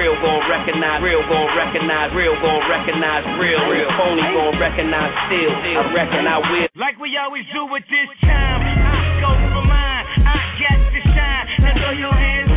real gon' recognize, real gon' recognize, real gon' recognize, real, real phony gon' recognize still. I reckon I will. Like we always do with this time, I go for mine. I get to shine. Now throw your hands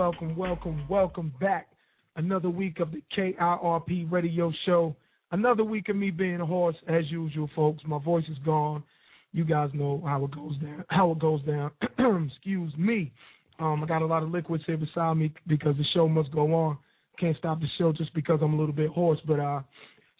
Welcome, welcome, welcome, back. Another week of the KIRP radio show. Another week of me being a hoarse as usual, folks. My voice is gone. You guys know how it goes down. How it goes down. Excuse me. Um, I got a lot of liquids here beside me because the show must go on. Can't stop the show just because I'm a little bit hoarse. But uh,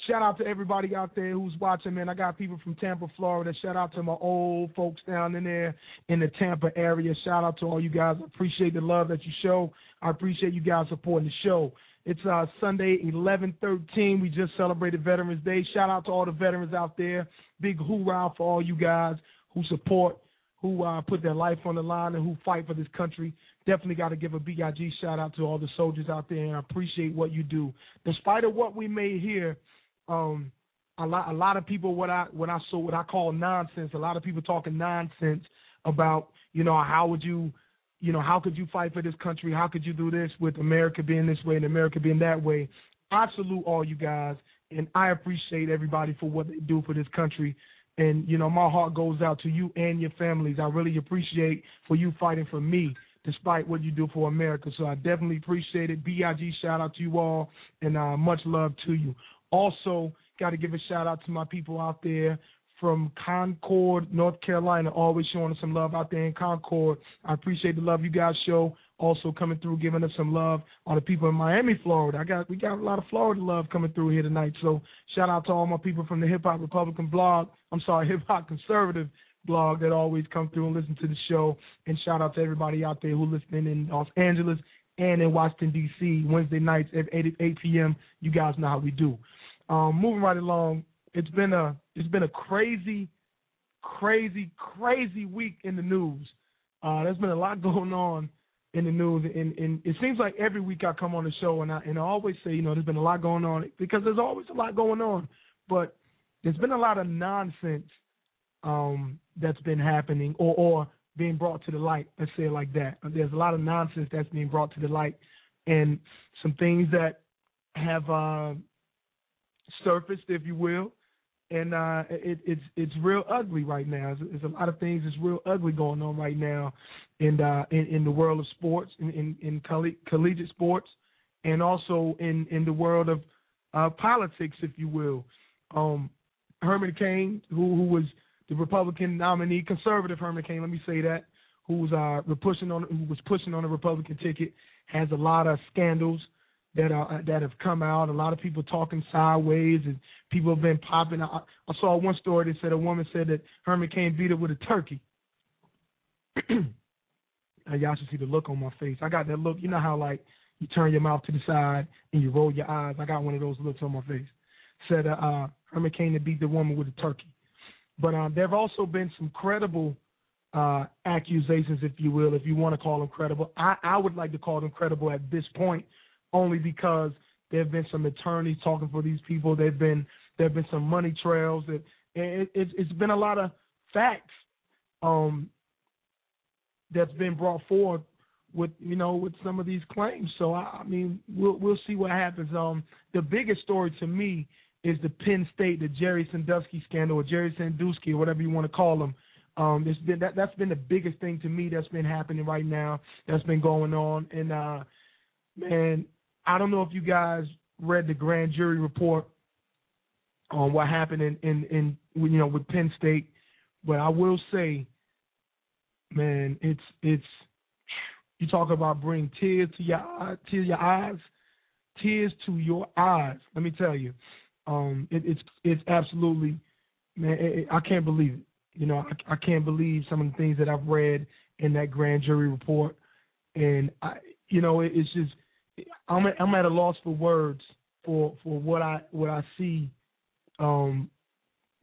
shout out to everybody out there who's watching, man. I got people from Tampa, Florida. Shout out to my old folks down in there in the Tampa area. Shout out to all you guys. I appreciate the love that you show. I appreciate you guys supporting the show. It's uh, Sunday, eleven thirteen. We just celebrated Veterans Day. Shout out to all the veterans out there. Big hoorah for all you guys who support, who uh, put their life on the line, and who fight for this country. Definitely got to give a big IG shout out to all the soldiers out there, and I appreciate what you do. Despite of what we may hear, um, a lot a lot of people what I what I saw what I call nonsense. A lot of people talking nonsense about you know how would you you know how could you fight for this country? How could you do this with America being this way and America being that way? I salute all you guys, and I appreciate everybody for what they do for this country. And you know my heart goes out to you and your families. I really appreciate for you fighting for me despite what you do for America. So I definitely appreciate it. Big shout out to you all, and uh, much love to you. Also, got to give a shout out to my people out there from Concord, North Carolina, always showing us some love out there in Concord. I appreciate the love you guys show. Also coming through, giving us some love. All the people in Miami, Florida. I got we got a lot of Florida love coming through here tonight. So shout out to all my people from the Hip Hop Republican blog. I'm sorry, Hip Hop Conservative blog that always come through and listen to the show. And shout out to everybody out there who listening in Los Angeles and in Washington D.C. Wednesday nights at 8, 8 p.m. You guys know how we do. Um, moving right along, it's been a it's been a crazy, crazy, crazy week in the news. Uh, there's been a lot going on in the news, and, and it seems like every week I come on the show and I and I always say, you know, there's been a lot going on because there's always a lot going on, but there's been a lot of nonsense um, that's been happening or or being brought to the light. Let's say it like that. There's a lot of nonsense that's being brought to the light, and some things that have uh, surfaced, if you will, and uh, it, it's it's real ugly right now. There's, there's a lot of things that's real ugly going on right now, in uh, in, in the world of sports, in in, in coll- collegiate sports, and also in in the world of uh, politics, if you will. Um, Herman Cain, who who was the Republican nominee, conservative Herman Cain, let me say that, who was uh, pushing on who was pushing on the Republican ticket, has a lot of scandals that are that have come out. A lot of people talking sideways, and people have been popping. I, I saw one story that said a woman said that Herman Cain beat her with a turkey. Y'all should see the look on my face. I got that look. You know how like you turn your mouth to the side and you roll your eyes. I got one of those looks on my face. Said uh, uh Herman Cain to beat the woman with a turkey. But uh, there have also been some credible uh, accusations, if you will, if you want to call them credible. I, I would like to call them credible at this point, only because there have been some attorneys talking for these people. There've been there have been some money trails. That it, it, it's been a lot of facts um, that's been brought forward with you know with some of these claims. So I, I mean we'll we'll see what happens. Um, the biggest story to me is the Penn State, the Jerry Sandusky scandal, or Jerry Sandusky, or whatever you want to call him. Um, it's been that that's been the biggest thing to me that's been happening right now. That's been going on, and uh, man, I don't know if you guys read the grand jury report on what happened in in, in you know with Penn State, but I will say, man, it's it's you talk about bring tears to your tears your eyes, tears to your eyes. Let me tell you, um, it, it's it's absolutely, man, it, I can't believe it. You know, I, I can't believe some of the things that I've read in that grand jury report, and I, you know, it, it's just I'm at, I'm at a loss for words for for what I what I see, um,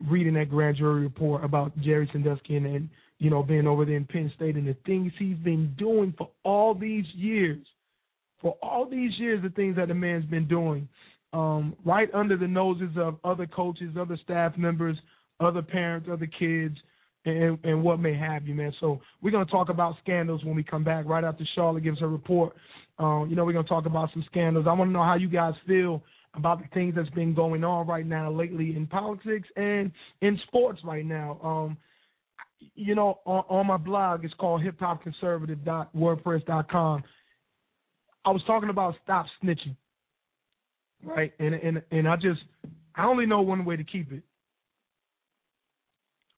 reading that grand jury report about Jerry Sandusky and, and you know being over there in Penn State and the things he's been doing for all these years, for all these years, the things that the man's been doing, um, right under the noses of other coaches, other staff members, other parents, other kids, and, and what may have you, man. So we're to talk about scandals when we come back right after Charlotte gives her report. Um, you know, we're to talk about some scandals. I want to know how you guys feel about the things that's been going on right now lately in politics and in sports right now. Um, you know, on, on my blog, it's called hiphopconservative.wordpress.com. I was talking about stop snitching right? And and and I just I only know one way to keep it,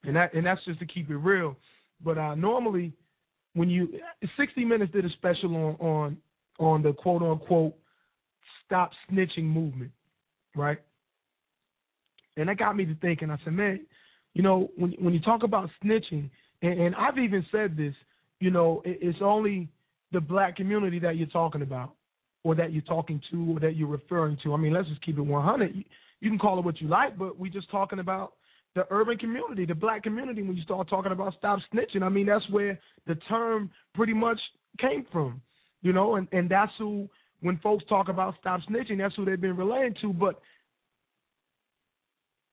and that and that's just to keep it real. But uh, normally, when you 60 Minutes did a special on on on the quote unquote stop snitching movement, right? And that got me to thinking. I said, man, you know, when when you talk about snitching, and, and I've even said this, you know, it, it's only the black community that you're talking about or that you're talking to or that you're referring to. I mean, let's just keep it 100. You, you can call it what you like, but we're just talking about the urban community, the black community. When you start talking about stop snitching, I mean, that's where the term pretty much came from, you know, and, and that's who, when folks talk about stop snitching, that's who they've been relating to. But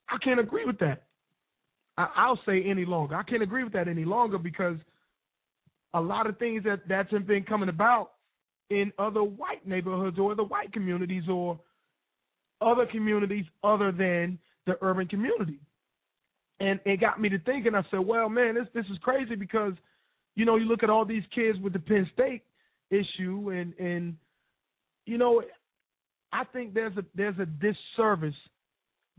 I can't agree with that. I, I'll say any longer. I can't agree with that any longer because a lot of things that that's been coming about in other white neighborhoods or the white communities or other communities other than the urban community. And it got me to thinking, I said, well, man, this this is crazy because, you know, you look at all these kids with the Penn State issue and and you know, I think there's a there's a disservice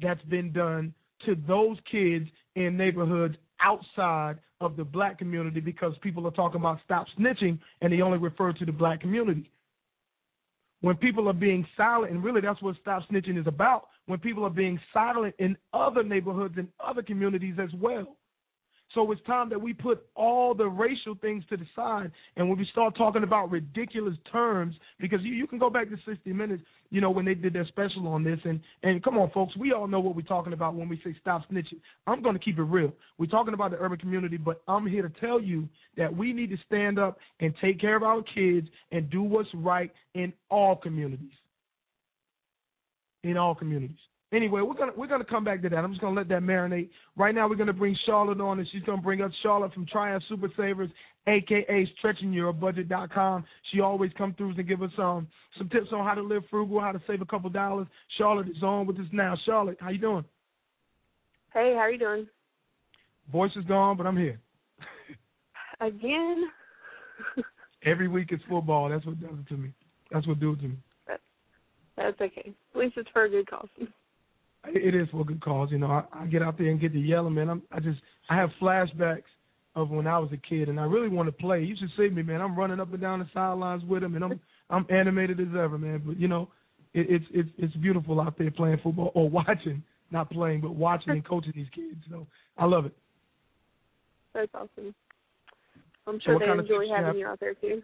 that's been done to those kids in neighborhoods outside of the black community because people are talking about stop snitching and they only refer to the black community. When people are being silent, and really that's what stop snitching is about, when people are being silent in other neighborhoods and other communities as well. So it's time that we put all the racial things to the side, and when we start talking about ridiculous terms, because you, you can go back to 60 Minutes, you know, when they did their special on this, and and come on, folks, we all know what we're talking about when we say stop snitching. I'm going to keep it real. We're talking about the urban community, but I'm here to tell you that we need to stand up and take care of our kids and do what's right in all communities. In all communities. Anyway, we're gonna we're gonna come back to that. I'm just gonna let that marinate. Right now, we're gonna bring Charlotte on, and she's gonna bring us Charlotte from Triad Super Savers, aka StretchingYourBudget.com. She always come through and give us um some tips on how to live frugal, how to save a couple dollars. Charlotte is on with us now. Charlotte, how you doing? Hey, how are you doing? Voice is gone, but I'm here. Again? Every week it's football. That's what does it to me. That's what do it to me. That's okay. At least it's for a good cause. It is for a good cause. You know, I, I get out there and get the yelling, man. I'm, I just I have flashbacks of when I was a kid, and I really want to play. You should see me, man. I'm running up and down the sidelines with them, and I'm I'm animated as ever, man. But you know, it, it's it's it's beautiful out there playing football or watching, not playing, but watching and coaching these kids. So I love it. That's awesome. I'm sure what they enjoy tips you having you out there too.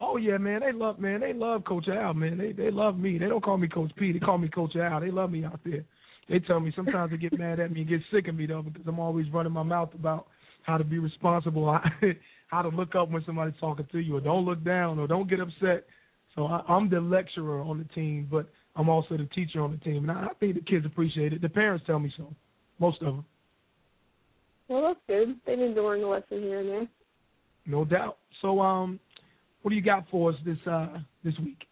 Oh yeah, man. They love man. They love Coach Al, man. They they love me. They don't call me Coach P. They call me Coach Al. They love me out there. They tell me sometimes they get mad at me and get sick of me though because I'm always running my mouth about how to be responsible, how to look up when somebody's talking to you, or don't look down, or don't get upset. So I, I'm the lecturer on the team, but I'm also the teacher on the team, and I, I think the kids appreciate it. The parents tell me so. Most of them, Well, that's good. They need to learn a lesson here and there. no doubt. So um, what do you got for us this uh this week?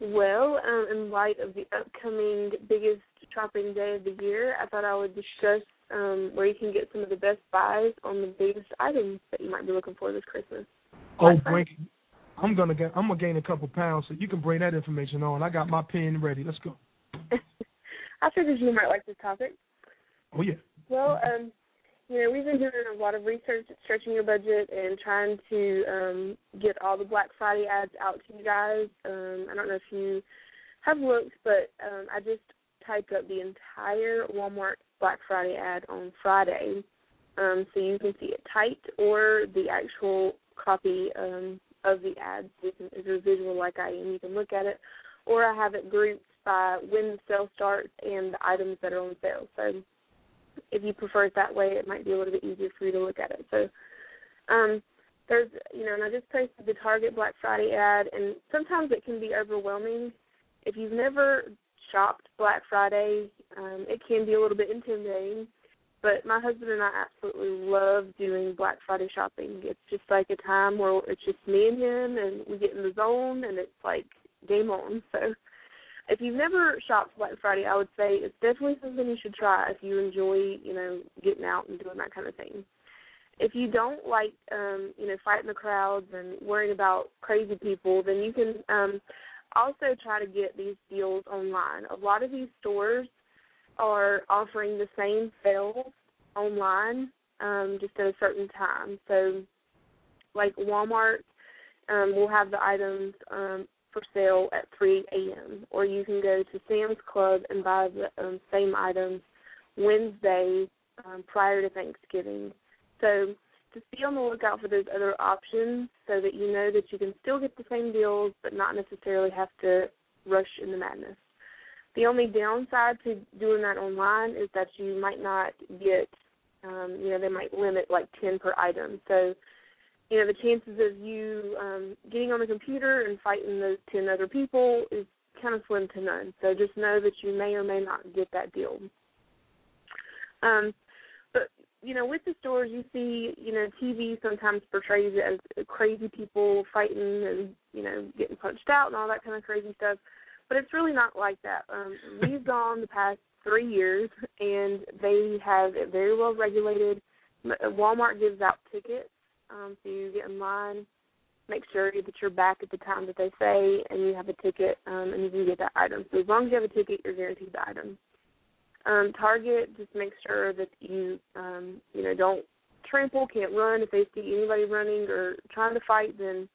Well, um, in light of the upcoming biggest shopping day of the year, I thought I would discuss um, where you can get some of the best buys on the biggest items that you might be looking for this Christmas. Oh, bring. I'm gonna get. I'm gonna gain a couple pounds, so you can bring that information on. I got my pen ready. Let's go. I figured you might like this topic. Oh yeah. Well, um, you know, we've been doing a lot of research, stretching your budget, and trying to um, get all the Black Friday ads out to you guys. Um, I don't know if you have looked, but um, I just typed up the entire Walmart Black Friday ad on Friday, um, so you can see it typed or the actual copy um, of the ad. So you can, if you're visual like I am, you can look at it, or I have it grouped by when the sale starts and the items that are on sale. So if you prefer it that way, it might be a little bit easier for you to look at it. So, um, there's, you know, and I just posted the Target Black Friday ad, and sometimes it can be overwhelming. If you've never shopped Black Friday, um, it can be a little bit intimidating. But my husband and I absolutely love doing Black Friday shopping. It's just like a time where it's just me and him, and we get in the zone, and it's like game on. So, if you've never shopped Black Friday, I would say it's definitely something you should try if you enjoy, you know, getting out and doing that kind of thing. If you don't like, um, you know, fighting the crowds and worrying about crazy people, then you can um, also try to get these deals online. A lot of these stores are offering the same sales online, um, just at a certain time. So, like Walmart um, will have the items um, for sale at 3 a.m. Or you can go to Sam's Club and buy the um, same items Wednesday um, prior to Thanksgiving. So just be on the lookout for those other options so that you know that you can still get the same deals but not necessarily have to rush into madness. The only downside to doing that online is that you might not get, um, you know, they might limit like 10 per item. So you know, the chances of you um, getting on the computer and fighting those 10 other people is kind of slim to none. So just know that you may or may not get that deal. Um, but, you know, with the stores, you see, you know, TV sometimes portrays it as crazy people fighting and, you know, getting punched out and all that kind of crazy stuff. But it's really not like that. Um, we've gone the past three years, and they have it very well regulated. Walmart gives out tickets um, so you get in line, make sure that you're back at the time that they say, and you have a ticket, um, and you can get that item. So as long as you have a ticket, you're guaranteed the item. Um, Target just make sure that you, um, you know, don't trample, can't run. If they see anybody running or trying to fight, then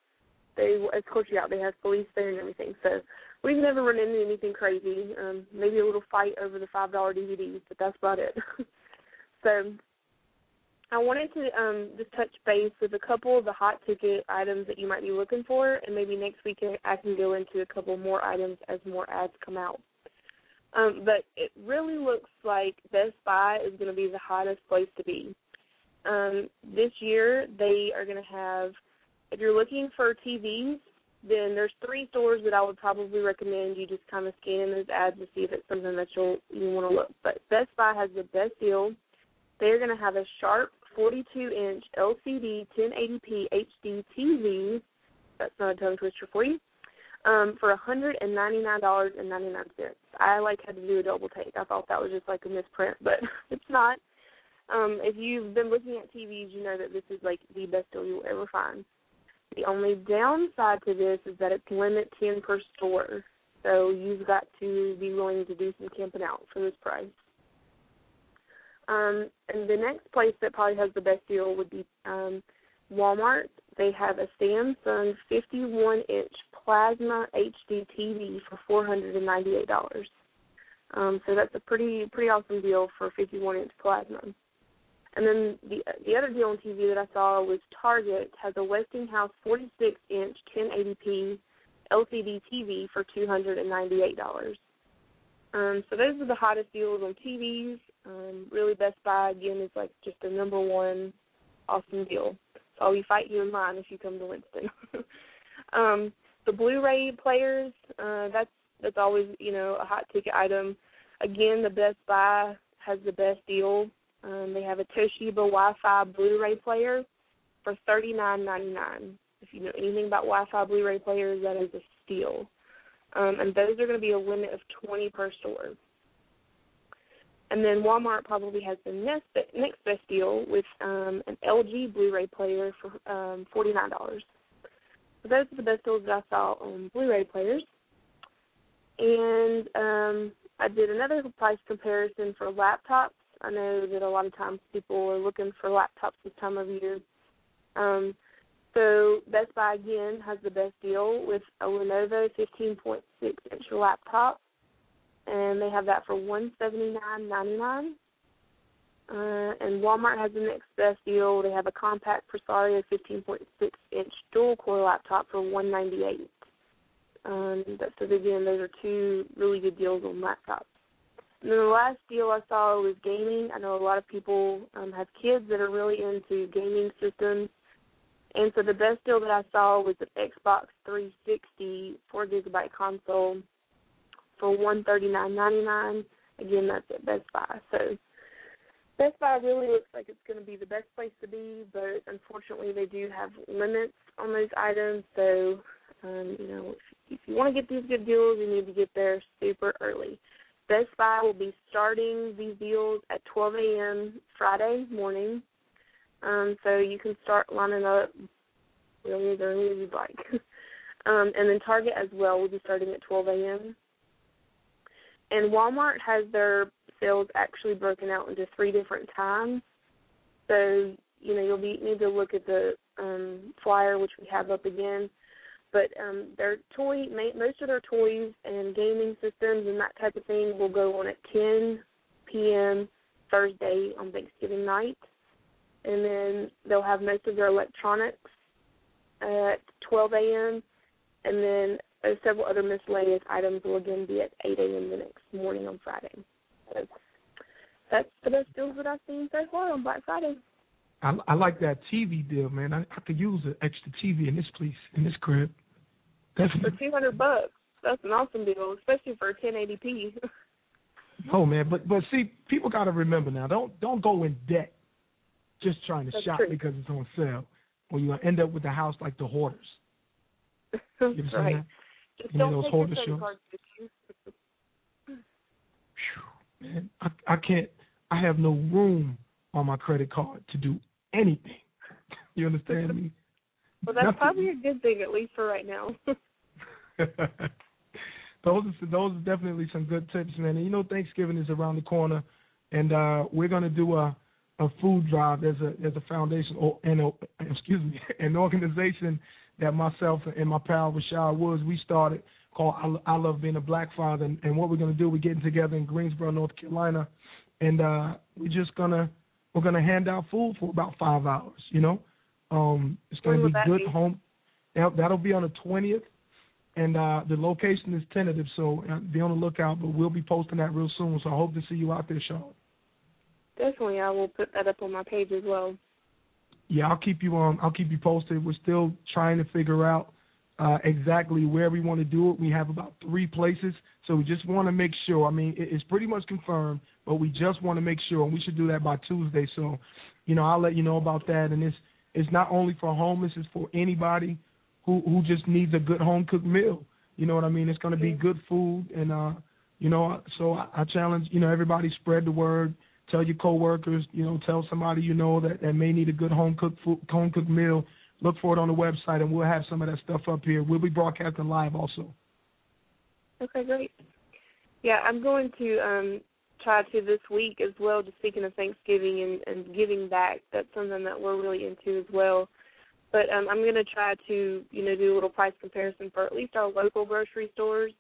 they will escort you out. They have police there and everything. So we've never run into anything crazy. Um, maybe a little fight over the five dollar DVDs, but that's about it. so I wanted to um, just touch base with a couple of the hot ticket items that you might be looking for, and maybe next week I can go into a couple more items as more ads come out. Um, but it really looks like Best Buy is going to be the hottest place to be. Um, this year, they are going to have, if you're looking for TVs, then there's three stores that I would probably recommend you just kind of scan in those ads to see if it's something that you'll you want to look. But Best Buy has the best deal. They're going to have a Sharp 42-inch LCD 1080p HD TV. That's not a tongue twister for you. Um, for $199.99. I like had to do a double take. I thought that was just like a misprint, but it's not. Um, if you've been looking at TVs, you know that this is like the best deal you'll ever find. The only downside to this is that it's limit 10 per store. So you've got to be willing to do some camping out for this price. Um, and the next place that probably has the best deal would be um, Walmart. They have a Samsung 51 inch plasma HD TV for $498. Um, so that's a pretty pretty awesome deal for 51 inch plasma. And then the the other deal on TV that I saw was Target has a Westinghouse 46 inch 1080p LCD TV for $298. Um, so those are the hottest deals on TVs. Um, really, Best Buy again is like just the number one awesome deal. So be fighting you in line if you come to Winston. um, the Blu-ray players, uh, that's that's always you know a hot ticket item. Again, the Best Buy has the best deal. Um, they have a Toshiba Wi-Fi Blu-ray player for thirty nine ninety nine. If you know anything about Wi-Fi Blu-ray players, that is a steal. Um, and those are going to be a limit of 20 per store. And then Walmart probably has the next next best deal with um, an LG Blu-ray player for um, $49. So those are the best deals that I saw on Blu-ray players. And um, I did another price comparison for laptops. I know that a lot of times people are looking for laptops this time of year. Um, so Best Buy again has the best deal with a Lenovo 15.6 inch laptop, and they have that for 179.99. Uh, and Walmart has the next best deal. They have a Compaq Presario 15.6 inch dual core laptop for 198. Um, so again, those are two really good deals on laptops. And then the last deal I saw was gaming. I know a lot of people um, have kids that are really into gaming systems and so the best deal that I saw was an Xbox 360 four gigabyte console for one thirty nine ninety nine. Again, that's at Best Buy. So Best Buy really looks like it's going to be the best place to be, but unfortunately they do have limits on those items. So um, you know, if, if you want to get these good deals, you need to get there super early. Best Buy will be starting these deals at 12 a.m. Friday morning um, so you can start lining up really as early as you'd like. um, and then Target as well will be starting at 12 a.m. And Walmart has their sales actually broken out into three different times. So you know you'll be need to look at the um, flyer which we have up again. But um, their toy, most of their toys and gaming systems and that type of thing will go on at 10 p.m. Thursday on Thanksgiving night and then they'll have most of their electronics at 12 a.m. and then uh, several other miscellaneous items will again be at 8 a.m. the next morning on Friday. So that's the best deals that I've seen so far on Black Friday. I, I like that TV deal, man. I, I could use an extra TV in this place, in this crib. Definitely. For 200 bucks, that's an awesome deal, especially for 1080p. oh man, but but see, people got to remember now. Don't don't go in debt just trying to That's shop true. because it's on sale, or you're end up with a house like the hoarders. You understand right. that? Just You don't those take hoarder shows? cards with you. Phew, man, I I can't. I have no room on my credit card to do anything. You understand me? Well, that's Nothing. probably a good thing, at least for right now. those are those are definitely some good tips, man. And you know, Thanksgiving is around the corner, and uh, we're gonna do a a food drive. There's a there's a foundation or an a, excuse me an organization that myself and my pal Rashad Woods we started called I, I Love Being a Black Father. And, and what we're gonna do, we're getting together in Greensboro, North Carolina, and uh, we're just gonna we're gonna hand out food for about five hours. You know, um, it's gonna be good be? home. That, that'll be on the twentieth, and uh, the location is tentative, so uh, be on the lookout. But we'll be posting that real soon. So I hope to see you out there, Charlotte. Definitely, I will put that up on my page as well. Yeah, I'll keep you um I'll keep you posted. We're still trying to figure out uh exactly where we want to do it. We have about three places, so we just want to make sure. I mean, it's pretty much confirmed, but we just want to make sure, and we should do that by Tuesday. So, you know, I'll let you know about that. And it's it's not only for homeless; it's for anybody who who just needs a good home cooked meal. You know what I mean? It's going to be good food, and uh, you know, so I, I challenge you know everybody spread the word. Tell your coworkers, you know, tell somebody you know that, that may need a good home cooked food, home cooked meal. Look for it on the website, and we'll have some of that stuff up here. We'll be broadcasting live also. Okay, great. Yeah, I'm going to um try to this week as well. Just speaking of Thanksgiving and, and giving back, that's something that we're really into as well. But um, I'm going to try to, you know, do a little price comparison for at least our local grocery stores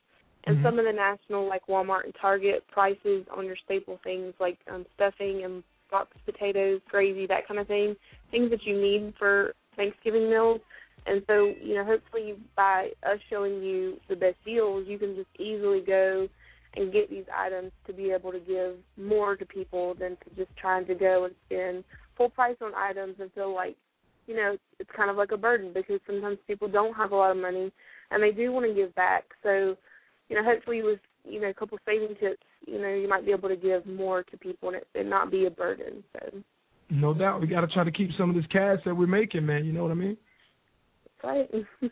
and Mhm. some of the national, like Walmart and Target, prices on your staple things like um, stuffing and boxed potatoes, gravy, that kind of thing, things that you need for Thanksgiving meals. And so, you know, hopefully by us showing you the best deals, you can just easily go and get these items to be able to give more to people than to just trying to go and spend full price on items and feel like, you know, it's kind of like a burden because sometimes people don't have a lot of money and they do want to give back. So, you know, hopefully with, you know, a couple saving tips, you know, you might be able to give more to people and it and not be a burden. So No doubt, we got to try to keep some of this cash that we're making, man. You know what I mean? right.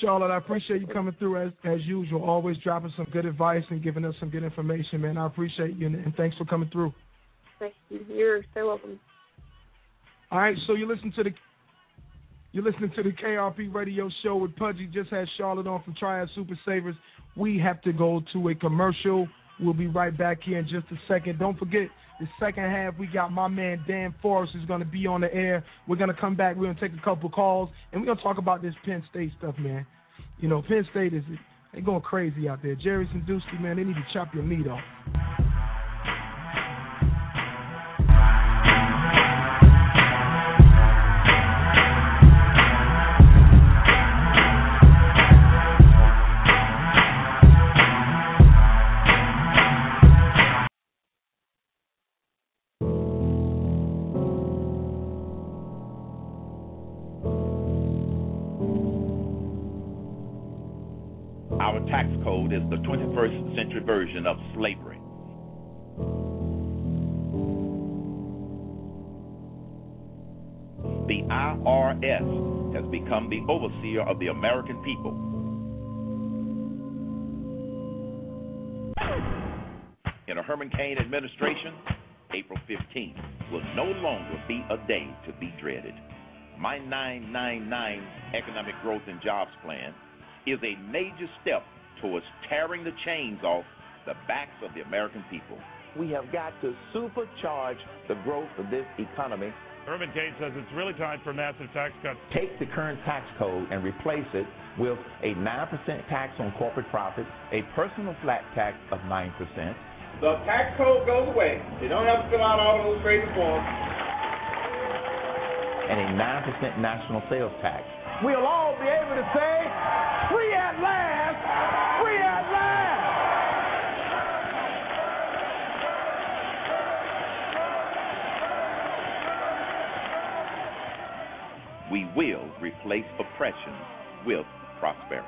Charlotte, I appreciate you coming through as as usual. Always dropping some good advice and giving us some good information, man. I appreciate you, and, and thanks for coming through. Thank you. You're so welcome. All right, so you listen to the you're listening to the KIRP Radio Show with Pudgy. Just had Charlotte on from Triad Super Savers. We have to go to a commercial. We'll be right back here in just a second. Don't forget the second half. We got my man Dan Forest is going to be on the air. We're going to come back. We're going to take a couple calls and we're going to talk about this Penn State stuff, man. You know, Penn State is they going crazy out there. Jerry Sandusky, man, they need to chop your meat off. The 21st century version of slavery. The IRS has become the overseer of the American people. In a Herman Cain administration, April 15th will no longer be a day to be dreaded. My 999 Economic Growth and Jobs Plan is a major step towards tearing the chains off the backs of the American people. We have got to supercharge the growth of this economy. Herman Cain says it's really time for massive tax cuts. Take the current tax code and replace it with a 9% tax on corporate profits, a personal flat tax of 9%, The tax code goes away. You don't have to fill out all those crazy forms. and a 9% national sales tax. We'll all be able to say, free at last, We will replace oppression with prosperity.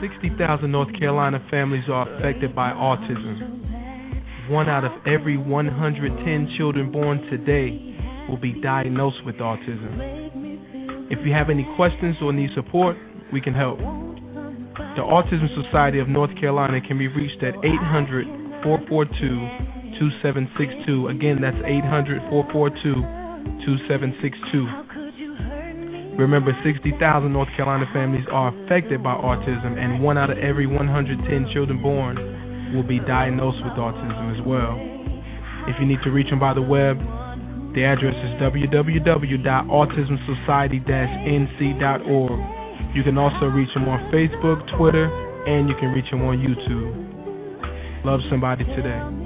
Sixty thousand North Carolina families are affected by autism. One out of every 110 children born today will be diagnosed with autism. If you have any questions or need support, we can help. The Autism Society of North Carolina can be reached at 800 442 2762. Again, that's 800 442 2762. Remember, 60,000 North Carolina families are affected by autism, and one out of every 110 children born will be diagnosed with autism as well. If you need to reach them by the web, the address is www.autismsociety-nc.org. You can also reach them on Facebook, Twitter, and you can reach them on YouTube. Love somebody today.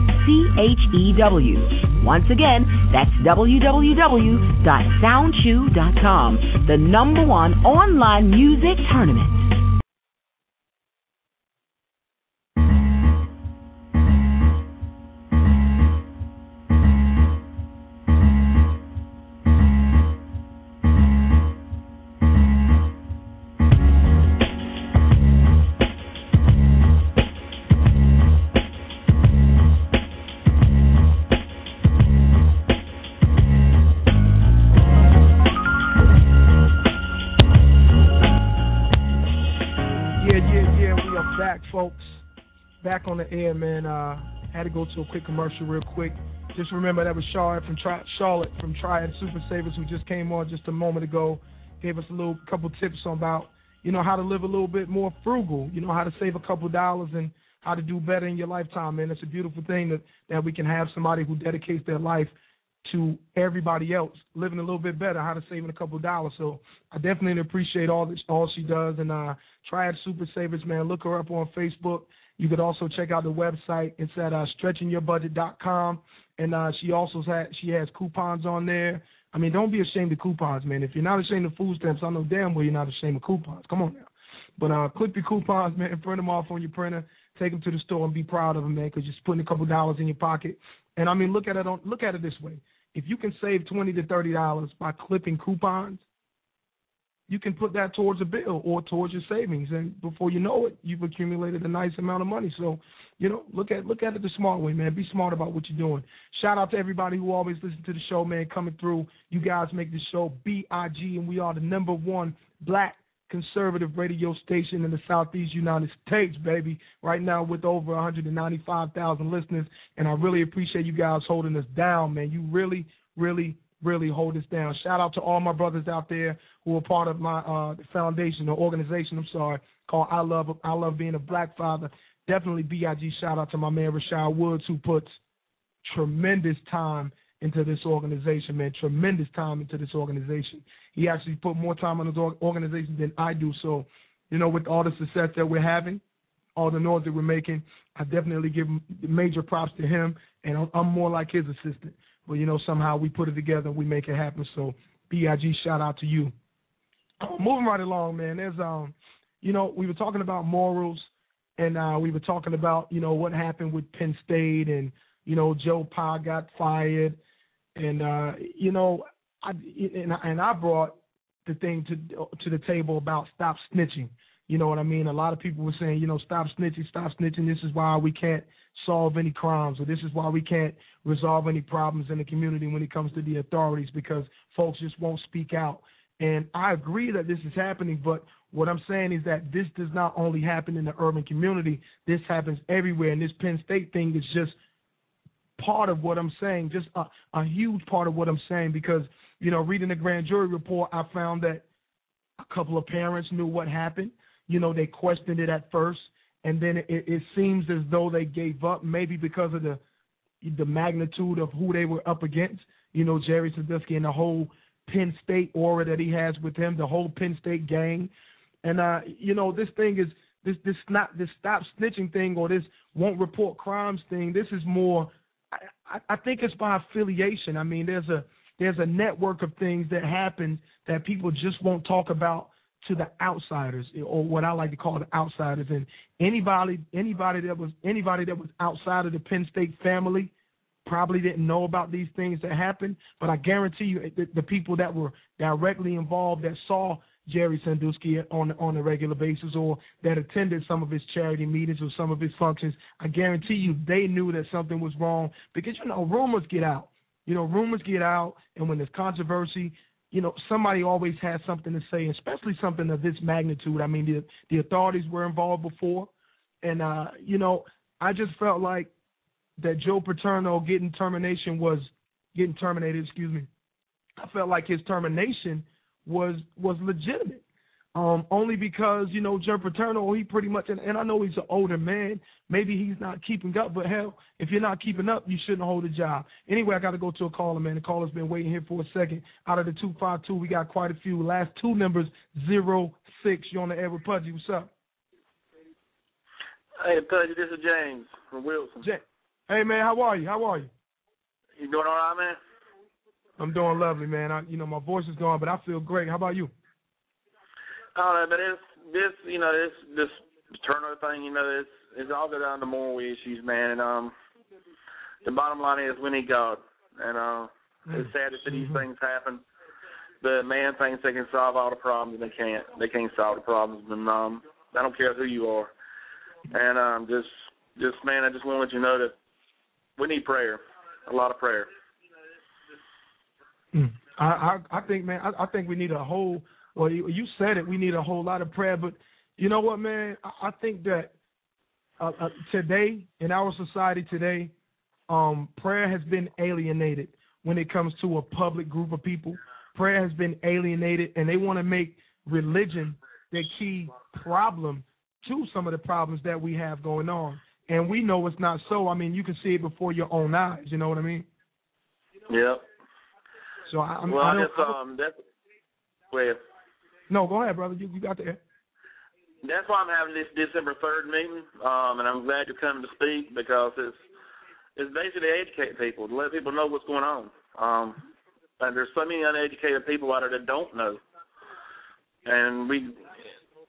C H E W. Once again, that's www.soundchew.com, the number one online music tournament. Back on the air, man. Uh, had to go to a quick commercial real quick. Just remember that was Charlotte from Tri- Charlotte from Triad Super Savers who just came on just a moment ago. Gave us a little couple tips on about you know how to live a little bit more frugal. You know how to save a couple dollars and how to do better in your lifetime, man. It's a beautiful thing that that we can have somebody who dedicates their life to everybody else living a little bit better, how to saving a couple dollars. So I definitely appreciate all that all she does. And uh Triad Super Savers, man, look her up on Facebook. You could also check out the website. It's at uh, stretchingyourbudget.com. And uh, she also has she has coupons on there. I mean, don't be ashamed of coupons, man. If you're not ashamed of food stamps, I know damn well you're not ashamed of coupons. Come on now. But uh, clip your coupons, man, print them off on your printer, take them to the store, and be proud of them, man, because you're just putting a couple dollars in your pocket. And I mean, look at it on look at it this way: if you can save twenty to thirty dollars by clipping coupons, you can put that towards a bill or towards your savings, and before you know it, you've accumulated a nice amount of money. So, you know, look at look at it the smart way, man. Be smart about what you're doing. Shout out to everybody who always listens to the show, man, coming through. You guys make the show big, and we are the number one black conservative radio station in the southeast United States, baby. Right now with over 195,000 listeners, and I really appreciate you guys holding us down, man. You really, really, really hold us down. Shout out to all my brothers out there who are part of my uh the foundation or organization, I'm sorry, called I Love I Love Being a Black Father. Definitely BIG shout out to my man Rashad Woods who puts tremendous time into this organization, man. Tremendous time into this organization. He actually put more time on his organization than I do. So, you know, with all the success that we're having, all the noise that we're making, I definitely give major props to him. And I'm more like his assistant. But you know, somehow we put it together and we make it happen. So, Big shout out to you. Uh, moving right along, man. There's um, you know, we were talking about morals, and uh, we were talking about you know what happened with Penn State, and you know Joe Pa got fired, and uh, you know, I and, I- and I brought the thing to to the table about stop snitching. You know what I mean? A lot of people were saying, you know, stop snitching, stop snitching. This is why we can't solve any crimes, or this is why we can't resolve any problems in the community when it comes to the authorities because folks just won't speak out. And I agree that this is happening, but what I'm saying is that this does not only happen in the urban community, this happens everywhere. And this Penn State thing is just part of what I'm saying, just a, a huge part of what I'm saying because, you know, reading the grand jury report, I found that a couple of parents knew what happened. You know, they questioned it at first, and then it, it seems as though they gave up, maybe because of the the magnitude of who they were up against. You know, Jerry Sandusky and the whole Penn State aura that he has with him, the whole Penn State gang. And uh, you know, this thing is this this not this stop snitching thing or this won't report crimes thing. This is more. I, I think it's by affiliation. I mean, there's a there's a network of things that happen that people just won't talk about to the outsiders or what I like to call the outsiders. And anybody anybody that was anybody that was outside of the Penn State family probably didn't know about these things that happened. But I guarantee you the, the people that were directly involved that saw Jerry Sandusky on on a regular basis or that attended some of his charity meetings or some of his functions I guarantee you they knew that something was wrong. Because you know rumors get out. You know rumors get out. And when there's controversy you know, somebody always has something to say, especially something of this magnitude. I mean, the the authorities were involved before, and uh, you know, I just felt like that Joe Paterno getting termination was getting terminated. Excuse me. I felt like his termination was was legitimate. Um, only because you know Joe Paterno, he pretty much, and, and I know he's an older man. Maybe he's not keeping up, but hell, if you're not keeping up, you shouldn't hold a job. Anyway, I got to go to a caller, man. The caller's been waiting here for a second. Out of the two five two, we got quite a few. Last two numbers zero six. You on the air with Pudgy? What's up? Hey, Pudgy, this is James from Wilson. James. Hey, man, how are you? How are you? You doing all right, man? I'm doing lovely, man. I, you know, my voice is gone, but I feel great. How about you? Oh, but it's this, you know, this this Turner thing, you know, it's it's all go down to moral issues, man. And um, the bottom line is we need God, and uh, it's sad to see these things happen. But man thinks they can solve all the problems, and they can't. They can't solve the problems, and um, I don't care who you are. And um, just, just man, I just want to let you know that we need prayer, a lot of prayer. Mm. I, I I think, man, I, I think we need a whole well, you, you said it. We need a whole lot of prayer, but you know what, man? I, I think that uh, uh, today in our society today, um, prayer has been alienated when it comes to a public group of people. Prayer has been alienated, and they want to make religion the key problem to some of the problems that we have going on. And we know it's not so. I mean, you can see it before your own eyes. You know what I mean? Yep. So I, I'm, well, I it's, um, that's well. No, go ahead, brother. You, you got there. That's why I'm having this December third meeting, um, and I'm glad you're coming to speak because it's it's basically to educate people, to let people know what's going on. Um, and there's so many uneducated people out there that don't know, and we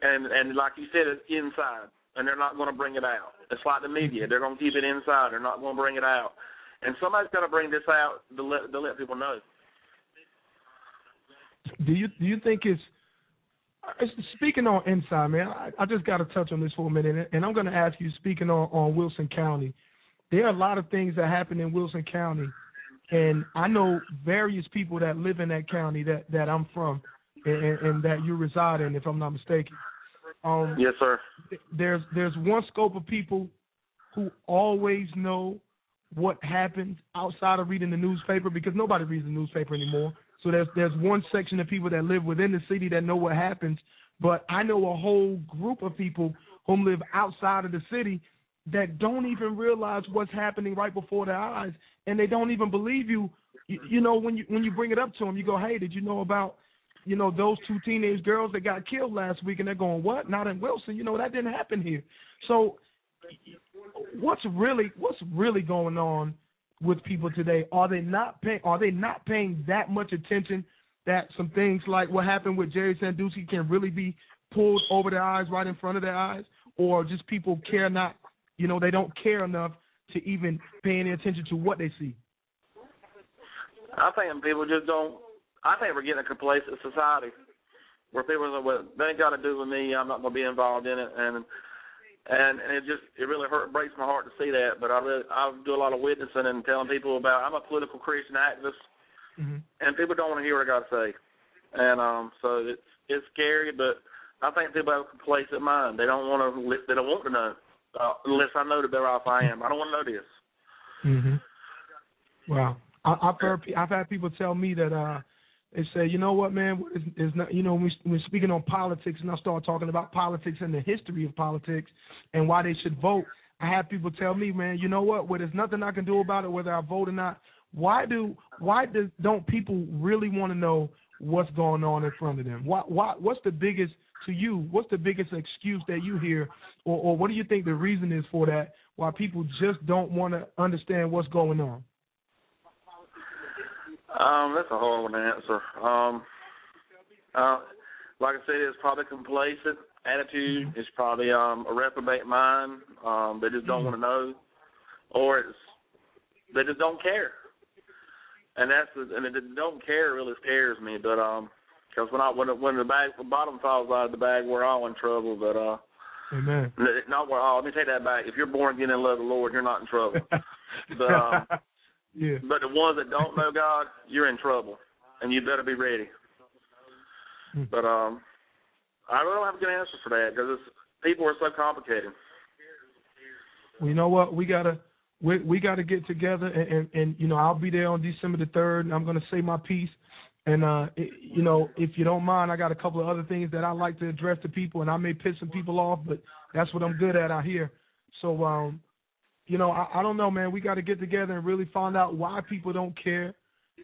and and like you said, it's inside, and they're not going to bring it out. It's like the media; they're going to keep it inside. They're not going to bring it out, and somebody's got to bring this out to let to let people know. Do you do you think it's Speaking on inside, man, I, I just got to touch on this for a minute, and I'm going to ask you. Speaking on on Wilson County, there are a lot of things that happen in Wilson County, and I know various people that live in that county that that I'm from, and, and that you reside in, if I'm not mistaken. Um, yes, sir. There's there's one scope of people who always know what happens outside of reading the newspaper because nobody reads the newspaper anymore. So there's there's one section of people that live within the city that know what happens, but I know a whole group of people who live outside of the city that don't even realize what's happening right before their eyes, and they don't even believe you. You, you know when you when you bring it up to them, you go, "Hey, did you know about?" You know those two teenage girls that got killed last week, and they're going, "What? Not in Wilson? You know that didn't happen here." So, what's really what's really going on with people today? Are they not paying? Are they not paying that much attention that some things like what happened with Jerry Sandusky can really be pulled over their eyes, right in front of their eyes, or just people care not? You know, they don't care enough to even pay any attention to what they see. I think people just don't. I think we're getting a complacent society where people are, well, they ain't got to do with me. I'm not going to be involved in it, and and, and it just it really hurt breaks my heart to see that. But I really I do a lot of witnessing and telling people about I'm a political Christian activist, mm-hmm. and people don't want to hear what I got to say, and um so it's it's scary, but I think people have a complacent mind. They don't want to they don't want to know uh, unless I know the better off I am. I don't want to know this. Mhm. Wow. I, I've heard I've had people tell me that uh they say, you know what, man, is, is not, you know, when we're speaking on politics, and I start talking about politics and the history of politics and why they should vote. I have people tell me, man, you know what? Well, there's nothing I can do about it, whether I vote or not. Why do why do, don't people really want to know what's going on in front of them? Why, why what's the biggest to you, what's the biggest excuse that you hear, or, or what do you think the reason is for that? Why people just don't want to understand what's going on? Um, that's a hard one to answer. Um, uh, like I said, it's probably complacent attitude. It's probably um a reprobate mind. Um, they just don't want to know, or it's they just don't care. And that's the, and it don't care really scares me. But um, because when I when it, when the bag the bottom falls out of the bag, we're all in trouble. But uh, Amen. not we're all. Let me take that back. If you're born again and love the Lord, you're not in trouble. but um, yeah. but the ones that don't know God, you're in trouble, and you better be ready. Hmm. But um, I really don't have a good answer for that because people are so complicated. Well, you know what? We gotta we we gotta get together, and, and and you know I'll be there on December the third, and I'm gonna say my piece. And uh, it, you know, if you don't mind, I got a couple of other things that I like to address to people, and I may piss some people off, but that's what I'm good at out here. So, um, you know, I, I don't know, man. We got to get together and really find out why people don't care,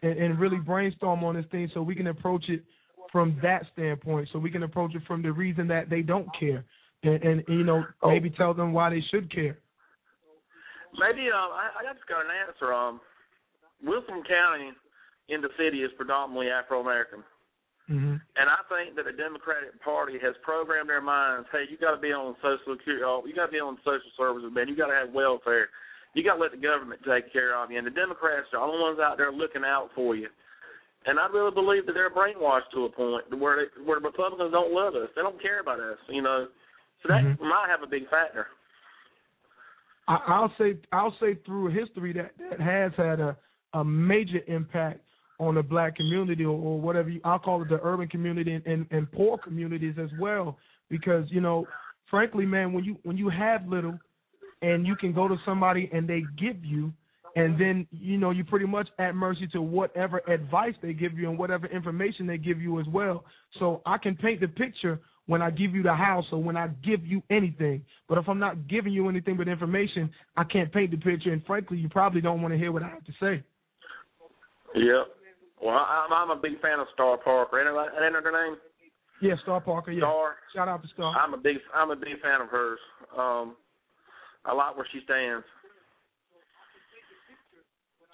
and, and really brainstorm on this thing so we can approach it from that standpoint. So we can approach it from the reason that they don't care, and, and you know, maybe tell them why they should care. Maybe um, I, I just got an answer. Um, Wilson County in the city is predominantly Afro American. Mm-hmm. And I think that the Democratic Party has programmed their minds, hey, you got to be on Social Security, oh, you got to be on social services, man. You got to have welfare. You got to let the government take care of you. And the Democrats are all the only ones out there looking out for you. And I really believe that they're brainwashed to a point where they, where the Republicans don't love us. They don't care about us, you know. So that Mhm. might have a big factor. I, I'll say I'll say through history that that has had a a major impact on the black community or, or whatever you, I'll call it the urban community and, and, and poor communities as well. Because you know, frankly, man, when you when you have little, and you can go to somebody and they give you, and then you know you're pretty much at mercy to whatever advice they give you and whatever information they give you as well. So I can paint the picture when I give you the house or when I give you anything. But if I'm not giving you anything but information, I can't paint the picture. And frankly, you probably don't want to hear what I have to say. Yep. Well, I'm, I'm a big fan of Star Parker. Ain't that ain't that her name? Yeah, Star Parker. Yeah. Star. Shout out to Star. I'm a big I'm a big fan of hers. Um, I like where she stands.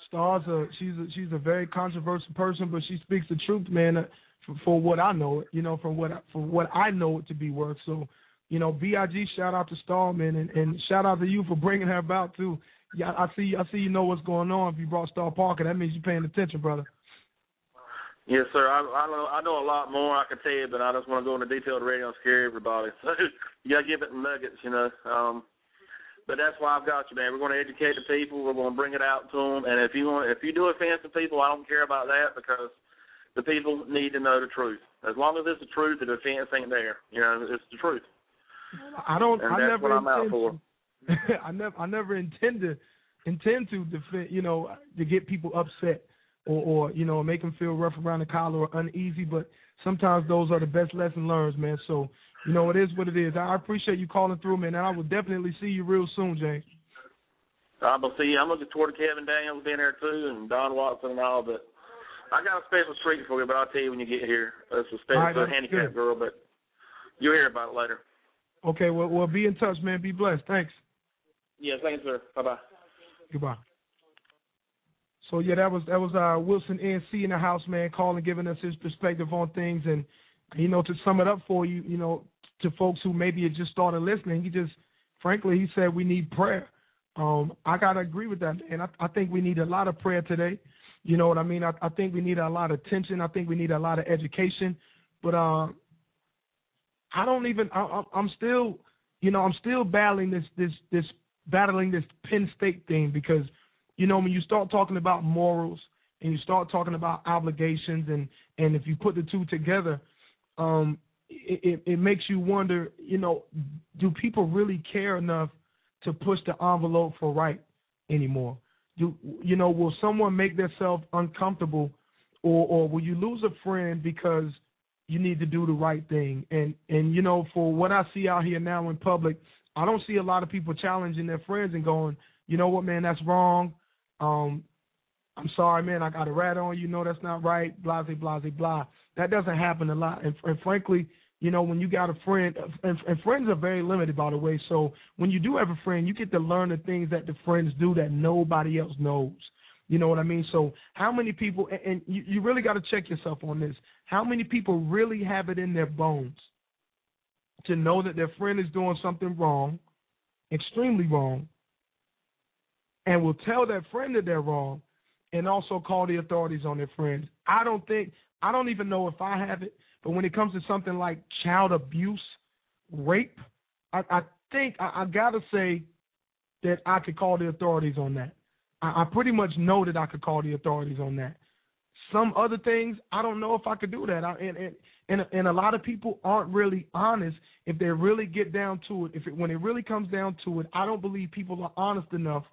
Star's a she's a she's a very controversial person, but she speaks the truth, man. Uh, for, for what I know, it, you know, from what for what I know it to be worth. So, you know, Big shout out to Star, man, and, and shout out to you for bringing her about too. Yeah, I see I see you know what's going on. If you brought Star Parker, that means you're paying attention, brother. Yes, sir. I I know I know a lot more I can tell you, but I just want to go into detail to radio and scare everybody. So you gotta give it nuggets, you know. Um, but that's why I've got you, man. We're going to educate the people. We're going to bring it out to them. And if you want, if you do offend some people, I don't care about that because the people need to know the truth. As long as it's the truth, the offense ain't there. You know, it's the truth. I don't. And I that's never what I'm out for. I never. I never intend to intend to defend. You know, to get people upset or, or you know, make them feel rough around the collar or uneasy. But sometimes those are the best lesson learned, man. So you know, it is what it is. I appreciate you calling through, man. And I will definitely see you real soon, James. I'm gonna see. I'm looking toward Kevin Daniels being there too, and Don Watson and all. But I got a special treat for you. But I'll tell you when you get here. It's a special right, for handicapped good. girl, but you'll hear about it later. Okay, well, well, be in touch, man. Be blessed. Thanks. Yeah, thanks, sir. Bye bye. Goodbye. So yeah, that was that was uh Wilson NC in the house, man, calling, giving us his perspective on things, and you know, to sum it up for you, you know, to folks who maybe had just started listening, he just, frankly, he said we need prayer. Um, I gotta agree with that, and I, I think we need a lot of prayer today. You know what I mean? I, I think we need a lot of attention. I think we need a lot of education, but uh, I don't even. I, I'm- still, you know, I'm still battling this this this battling this Penn State thing because, you know, when you start talking about morals and you start talking about obligations and and if you put the two together, um, it, it, it makes you wonder, you know, do people really care enough to push the envelope for right anymore? Do you know? Will someone make themselves uncomfortable, or or will you lose a friend because you need to do the right thing? And and you know, for what I see out here now in public, I don't see a lot of people challenging their friends and going, you know what, man, that's wrong. Um, I'm sorry, man, I got a rat on you. No, that's not right. Blah, blah, blah. That doesn't happen a lot. And, and frankly, You know, when you got a friend, and, and friends are very limited, by the way. So when you do have a friend, you get to learn the things that the friends do that nobody else knows. You know what I mean? So how many people, and, and you, you really got to check yourself on this. How many people really have it in their bones to know that their friend is doing something wrong, extremely wrong, and will tell their friend that they're wrong, and also call the authorities on their friends? I don't think, I don't even know if I have it, but when it comes to something like child abuse, rape, I, I think I, I gotta say that I could call the authorities on that. I, I pretty much know that I could call the authorities on that. Some other things, I don't know if I could do that. I, and, and and and a lot of people aren't really honest if they really get down to it. If it, when it really comes down to it, I don't believe people are honest enough,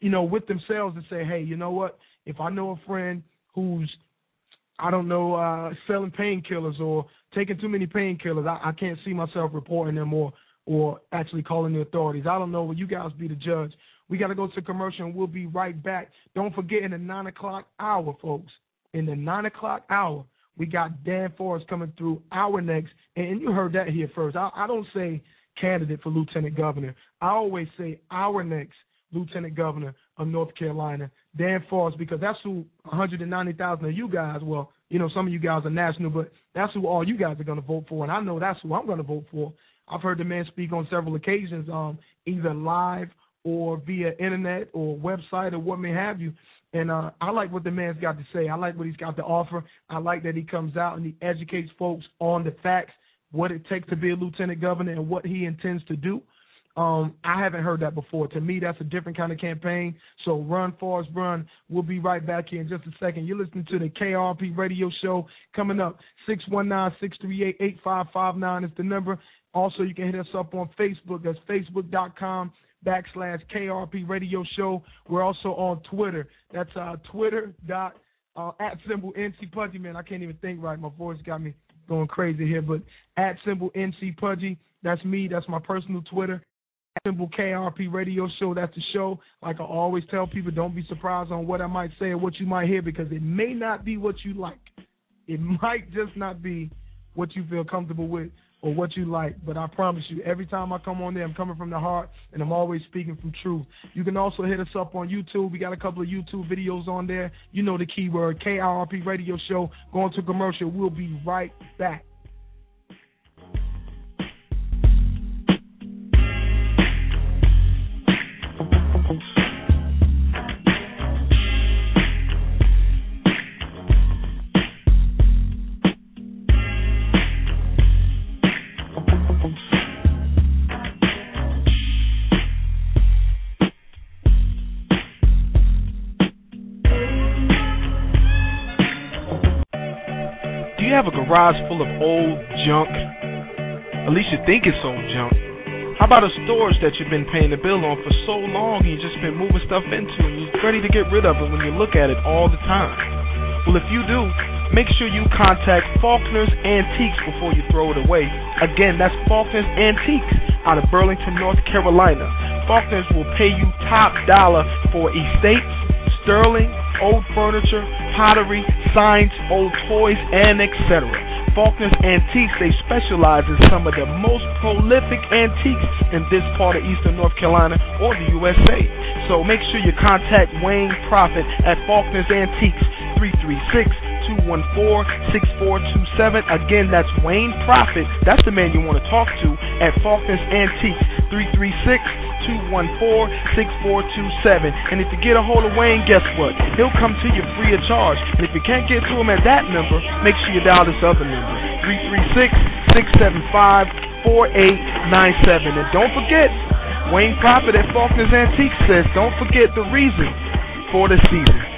you know, with themselves and say, hey, you know what? If I know a friend who's I don't know, uh, selling painkillers or taking too many painkillers. I, I can't see myself reporting them or or actually calling the authorities. I don't know. Will you guys be the judge? We got to go to commercial and we'll be right back. Don't forget in the nine o'clock hour, folks. In the nine o'clock hour, we got Dan Forest coming through our next, and you heard that here first. I, I don't say candidate for lieutenant governor. I always say our next lieutenant governor of North Carolina, Dan Forest, because that's who 190,000 of you guys, well, you know, some of you guys are national, but that's who all you guys are going to vote for, and I know that's who I'm going to vote for. I've heard the man speak on several occasions, um, either live or via internet or website or what may have you. And uh, I like what the man's got to say. I like what he's got to offer. I like that he comes out and he educates folks on the facts, what it takes to be a lieutenant governor, and what he intends to do. Um, I haven't heard that before. To me, that's a different kind of campaign. So run, Forrest, run. We'll be right back here in just a second. You're listening to the KIRP radio show coming up. 619-638-8559 is the number. Also, you can hit us up on Facebook. That's facebook.com backslash KIRP radio show. We're also on Twitter. That's uh, Twitter uh, at symbol NC Pudgy. Man, I can't even think right. My voice got me going crazy here. But at symbol NC Pudgy. That's me. That's my personal Twitter. Symbol KIRP radio show. That's the show. Like I always tell people, don't be surprised on what I might say or what you might hear because it may not be what you like. It might just not be what you feel comfortable with or what you like. But I promise you, every time I come on there, I'm coming from the heart and I'm always speaking from truth. You can also hit us up on YouTube. We got a couple of YouTube videos on there. You know the keyword KIRP Radio Show. Going to commercial. We'll be right back. Garage full of old junk? At least you think it's old junk. How about a storage that you've been paying the bill on for so long and you've just been moving stuff into and you're ready to get rid of it when you look at it all the time? Well, if you do, make sure you contact Faulkner's Antiques before you throw it away. Again, that's Faulkner's Antiques out of Burlington, North Carolina. Faulkner's will pay you top dollar for estates, sterling, old furniture, pottery, signs, old toys, and etc. Faulkner's Antiques, they specialize in some of the most prolific antiques in this part of Eastern North Carolina or the USA. So make sure you contact Wayne Profit at Faulkner's Antiques, 336 214 6427. Again, that's Wayne Profit. That's the man you want to talk to at Faulkner's Antiques, 336 214-6427. And if you get a hold of Wayne, guess what? He'll come to you free of charge. And if you can't get to him at that number, make sure you dial this other number, 336-675-4897. And don't forget, Wayne Profit at Faulkner's Antiques says, don't forget the reason for the season.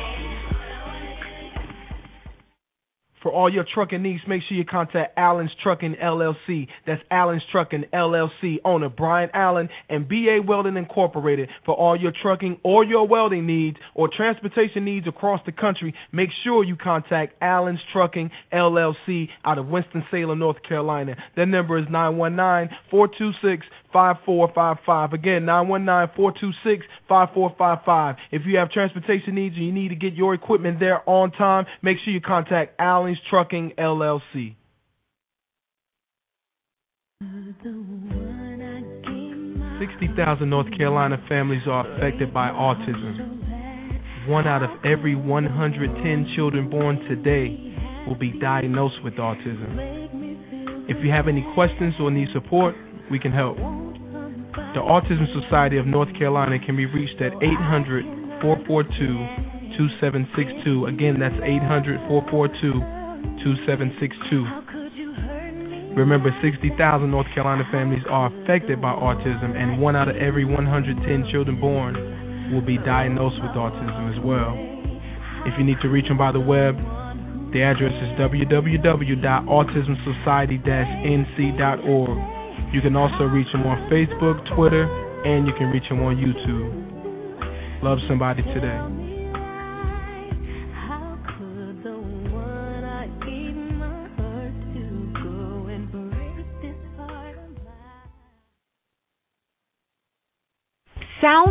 For all your trucking needs, make sure you contact Allen's Trucking LLC. That's Allen's Trucking LLC, owner Brian Allen and BA Welding Incorporated. For all your trucking or your welding needs or transportation needs across the country, make sure you contact Allen's Trucking LLC out of Winston-Salem, North Carolina. Their number is 919 426 5455. Again, 919 426 5455. If you have transportation needs and you need to get your equipment there on time, make sure you contact Allen's Trucking LLC. 60,000 North Carolina families are affected by autism. One out of every 110 children born today will be diagnosed with autism. If you have any questions or need support, we can help. The Autism Society of North Carolina can be reached at 800 442 2762. Again, that's 800 442 2762. Remember, 60,000 North Carolina families are affected by autism, and one out of every 110 children born will be diagnosed with autism as well. If you need to reach them by the web, the address is www.autismsociety-nc.org. You can also reach them on Facebook, Twitter, and you can reach them on YouTube. Love somebody today.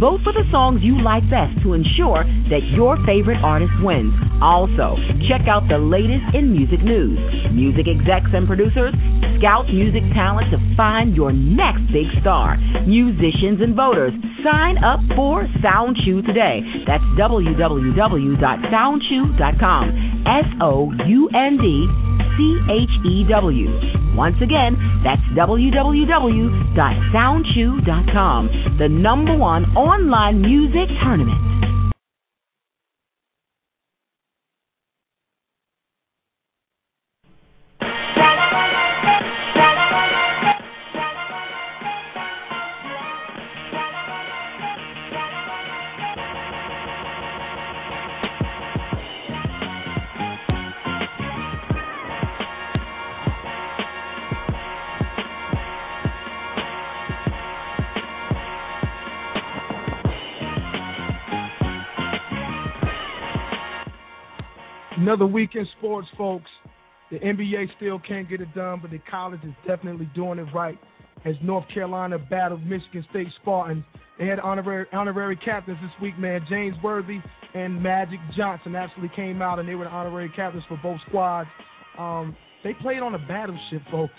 Vote for the songs you like best to ensure that your favorite artist wins. Also, check out the latest in music news. Music execs and producers scout music talent to find your next big star. Musicians and voters, sign up for SoundChew today. That's www.soundchew.com. S O U N D C H E W. Once again, that's www.soundchew.com, the number one online music tournament. Another week in sports, folks. The NBA still can't get it done, but the college is definitely doing it right. As North Carolina battled Michigan State Spartans, they had honorary honorary captains this week, man. James Worthy and Magic Johnson actually came out, and they were the honorary captains for both squads. Um, they played on a battleship, folks.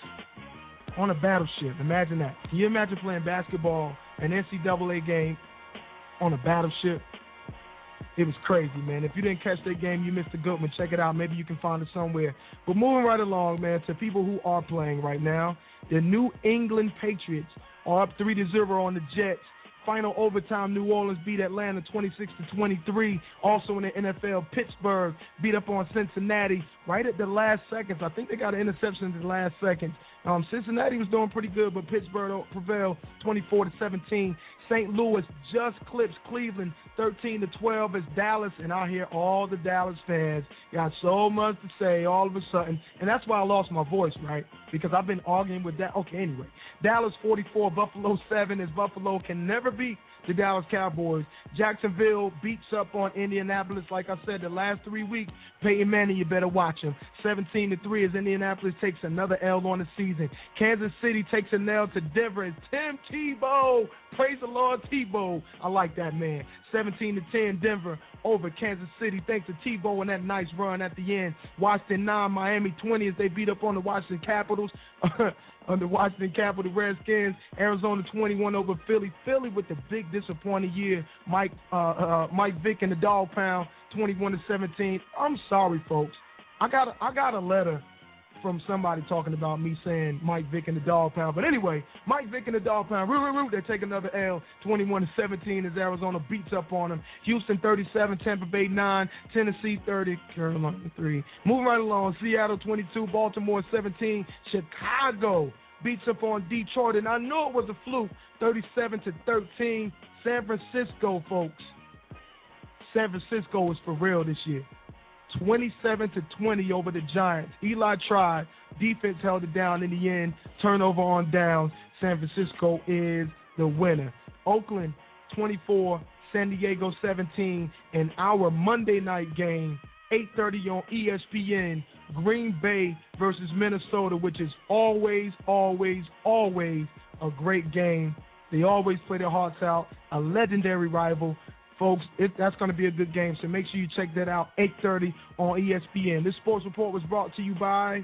On a battleship. Imagine that. Can you imagine playing basketball, an NCAA game, on a battleship? It was crazy, man. If you didn't catch that game, you missed a good one. Check it out. Maybe you can find it somewhere. But moving right along, man, to people who are playing right now, the New England Patriots are up three to zero on the Jets. Final overtime, New Orleans beat Atlanta 26 to 23. Also in the NFL, Pittsburgh beat up on Cincinnati right at the last seconds. I think they got an interception in the last seconds. Um, Cincinnati was doing pretty good, but Pittsburgh prevailed 24 to 17. St. Louis just clips Cleveland 13 to 12 as Dallas, and I hear all the Dallas fans got so much to say all of a sudden, and that's why I lost my voice, right? Because I've been arguing with that. Okay, anyway, Dallas 44, Buffalo 7, as Buffalo can never beat the Dallas Cowboys. Jacksonville beats up on Indianapolis. Like I said, the last three weeks, Peyton Manning, you better watch him. 17 to 3 as Indianapolis takes another L on the season. Kansas City takes a L to Denver. And Tim Tebow, praise the Lord, Tebow. I like that man. 17 to 10, Denver over Kansas City. Thanks to Tebow and that nice run at the end. Washington 9, Miami 20 as they beat up on the Washington Capitals. the Washington Capital Redskins. Arizona 21 over Philly. Philly with the big disappointing year. Mike uh, uh, Mike Vick and the Dog Pound 21 to 17. I'm sorry, folks. I got a, I got a letter from somebody talking about me saying Mike Vick and the Dog Pound. But anyway, Mike Vick and the Dog Pound, root, root, root, they take another L, 21 to 17 as Arizona beats up on them. Houston 37, Tampa Bay 9, Tennessee 30, Carolina 3. Moving right along, Seattle 22, Baltimore 17, Chicago beats up on Detroit, and I knew it was a fluke, 37 to 13. San Francisco, folks. San Francisco is for real this year. 27 to 20 over the Giants. Eli tried. Defense held it down in the end. Turnover on down. San Francisco is the winner. Oakland 24, San Diego 17, and our Monday night game, 8:30 on ESPN. Green Bay versus Minnesota, which is always, always, always a great game. They always play their hearts out. A legendary rival. Folks, it, that's going to be a good game, so make sure you check that out. 8:30 on ESPN. This sports report was brought to you by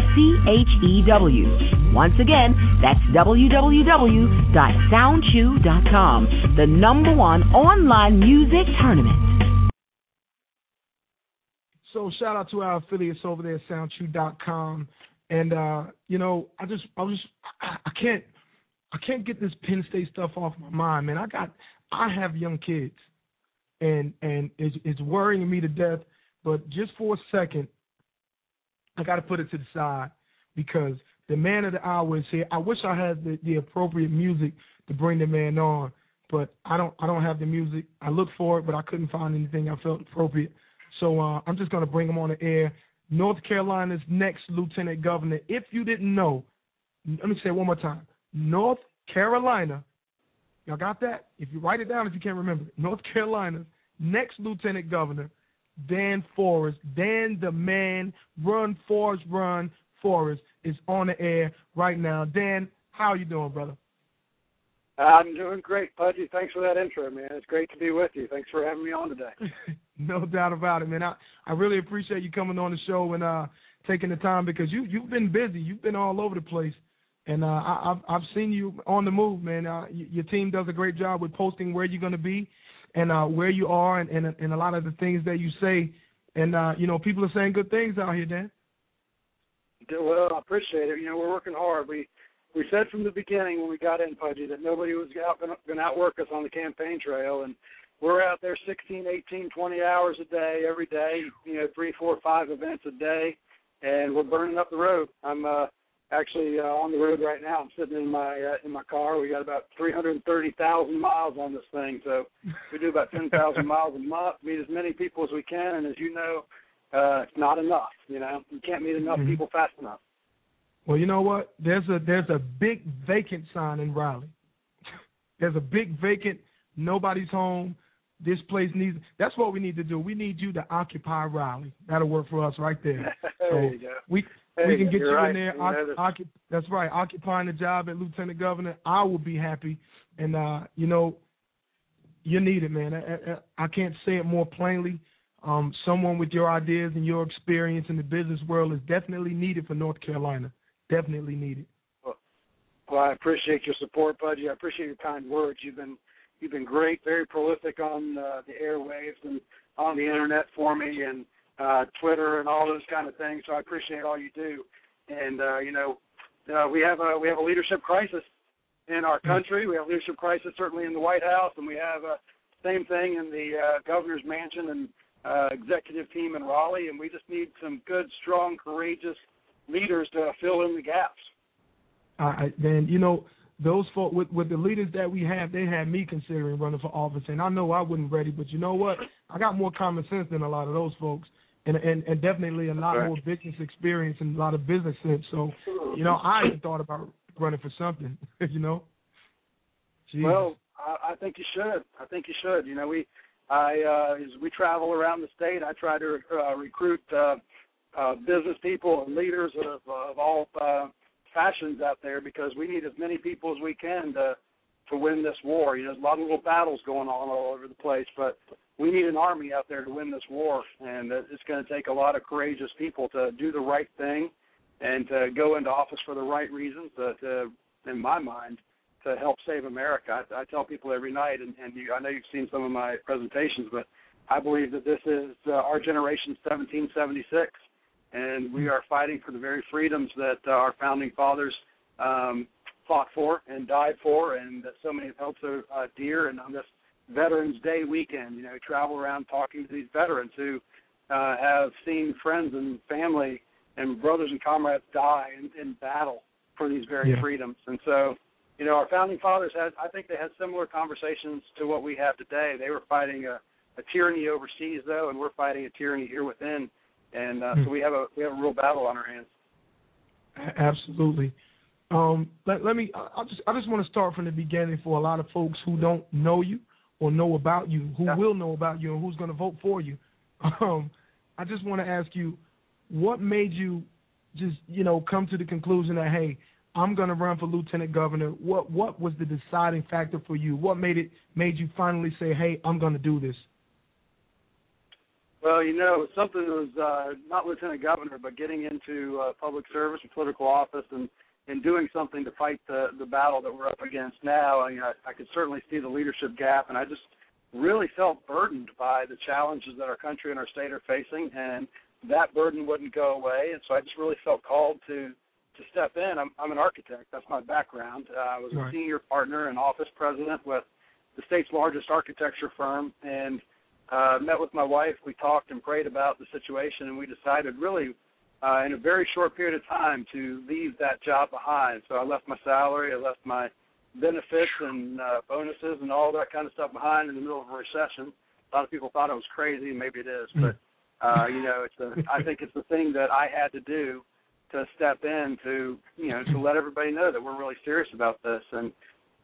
C H E W. Once again, that's www.soundchew.com, the number one online music tournament. So shout out to our affiliates over there, SoundChew.com, and uh, you know, I just, I was, I, I can't, I can't get this Penn State stuff off my mind, man. I got, I have young kids, and and it's, it's worrying me to death. But just for a second, I got to put it to the side because the man of the hour is here. I wish I had the, the appropriate music to bring the man on, but I don't. I don't have the music. I looked for it, but I couldn't find anything I felt appropriate. So uh, I'm just going to bring him on the air. North Carolina's next lieutenant governor. If you didn't know, let me say it one more time. North Carolina. Y'all got that? If you write it down, if you can't remember. North Carolina's next lieutenant governor Dan Forest. Dan the man, run Forrest, run Forrest is on the air right now. Dan, how you doing, brother? I'm doing great, Pudgy. Thanks for that intro, man. It's great to be with you. Thanks for having me on today. no doubt about it, man. I, I really appreciate you coming on the show and uh taking the time because you you've been busy. You've been all over the place. And uh, I, I've I've seen you on the move, man. Uh, your team does a great job with posting where you're going to be and uh, where you are and, and and a lot of the things that you say. And uh, you know, people are saying good things out here, Dan. Well, I appreciate it. You know, we're working hard. We we said from the beginning when we got in Pudgy that nobody was out going to outwork us on the campaign trail, and we're out there 16, 18, 20 hours a day, every day. You know, three, four, five events a day, and we're burning up the road. I'm uh, actually uh, on the road right now. I'm sitting in my uh, in my car. We got about 330,000 miles on this thing, so we do about 10,000 miles a month. Meet as many people as we can, and as you know, uh, it's not enough. You know, you can't meet enough Mhm. people fast enough. Well, you know what? There's a there's a big vacant sign in Raleigh. there's a big vacant. Nobody's home. This place needs. That's what we need to do. We need you to occupy Raleigh. That'll work for us right there. there you go. We There we can get You're right. in there. You know, Oc- that's right. Occupying the job at lieutenant governor, I will be happy. And uh, you know, you're needed, man. I, I, I can't say it more plainly. Um, someone with your ideas and your experience in the business world is definitely needed for North Carolina. Definitely needed. Well, I appreciate your support, Pudgy. I appreciate your kind words. You've been you've been great, very prolific on uh, the airwaves and on the internet for me, and uh, Twitter and all those kind of things. So I appreciate all you do. And uh, you know, uh, we have a we have a leadership crisis in our country. We have a leadership crisis certainly in the White House, and we have a same thing in the uh, governor's mansion and uh, executive team in Raleigh. And we just need some good, strong, courageous leaders to fill in the gaps. I then you know those folks with with the leaders that we have, they had me considering running for office, and I know I wasn't ready. But you know what? I got more common sense than a lot of those folks, and and, and definitely a lot Right. more business experience and a lot of business sense. So you know, I even thought about running for something. you know. Jeez. Well, I, I think you should. I think you should. You know, we, I, uh, as we travel around the state, I try to uh, recruit uh, uh, business people and leaders of, of all uh, factions out there because we need as many people as we can to to win this war. You know, there's a lot of little battles going on all over the place, but we need an army out there to win this war, and it's going to take a lot of courageous people to do the right thing and to go into office for the right reasons. To, to in my mind, to help save America. I, I tell people every night, and, and you, I know you've seen some of my presentations, but I believe that this is uh, our generation's 1776, and we are fighting for the very freedoms that uh, our founding fathers um, fought for and died for, and that so many have held so uh, dear. And on this Veterans Day weekend, you know, travel around talking to these veterans who uh, have seen friends and family and brothers and comrades die in, in battle for these very Yeah. freedoms. And so, you know, our founding fathers had, I think they had similar conversations to what we have today. They were fighting a, a tyranny overseas, though, and we're fighting a tyranny here within. And uh, Hmm. so we have a we have a real battle on our hands. Absolutely. Um, let, let me. I just I just want to start from the beginning for a lot of folks who don't know you or know about you, who will know about you, and who's going to vote for you. Um, I just want to ask you, what made you just you know come to the conclusion that hey, I'm going to run for lieutenant governor? What what was the deciding factor for you? What made it made you finally say, hey, I'm going to do this? Well, you know, something that was uh, not lieutenant governor, but getting into uh, public service and political office, and and doing something to fight the the battle that we're up against now. I, mean, I, I could certainly see the leadership gap, and I just really felt burdened by the challenges that our country and our state are facing, and that burden wouldn't go away. And so I just really felt called to to step in. I'm I'm an architect. That's my background. Uh, I was a senior partner and office president with the state's largest architecture firm, and uh, met with my wife. We talked and prayed about the situation, and we decided really uh, in a very short period of time to leave that job behind. So I left my salary, I left my benefits and uh, bonuses and all that kind of stuff behind in the middle of a recession. A lot of people thought I was crazy, maybe it is, but uh, you know, it's a, I think it's the thing that I had to do to step in to you know to let everybody know that we're really serious about this and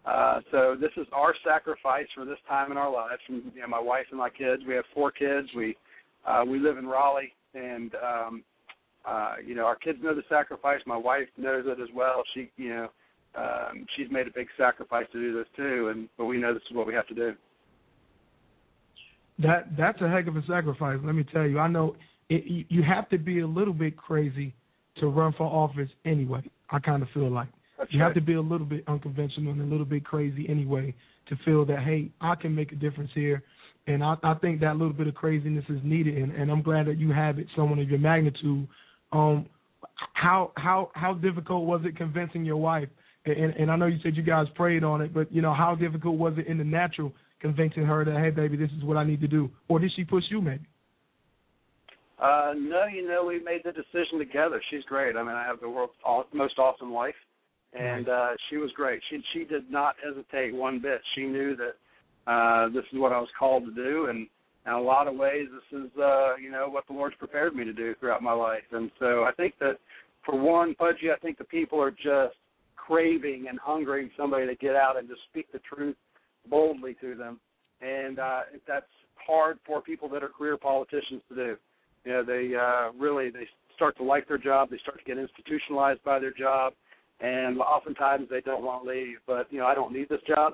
uh so this is our sacrifice for this time in our lives from you know my wife and my kids we have four kids we uh we live in Raleigh and um uh you know our kids know the sacrifice my wife knows it as well she you know um she's made a big sacrifice to do this too and but we know this is what we have to do That that's a heck of a sacrifice. Let me tell you. I know it, you- you have to be a little bit crazy to run for office anyway. I kind of feel like That's you have to be a little bit unconventional and a little bit crazy anyway to feel that hey, I can make a difference here. And I, I think that little bit of craziness is needed, and, and I'm glad that you have it, someone of your magnitude. Um, how how how difficult was it convincing your wife? And, and I know you said you guys prayed on it, but you know how difficult was it in the natural convincing her that hey, baby, this is what I need to do, or did she push you maybe? Uh, no, you know, we made the decision together. She's great. I mean, I have the world's aw- most awesome wife, and uh, she was great. She she did not hesitate one bit. She knew that uh, this is what I was called to do, and in a lot of ways, this is uh, you know what the Lord's prepared me to do throughout my life. And so I think that for one, Pudgy, I think the people are just craving and hungering somebody to get out and just speak the truth boldly to them, and uh, that's hard for people that are career politicians to do. You know they uh really they start to like their job. They start to get institutionalized by their job. And oftentimes they don't want to leave. But you know i don't need this job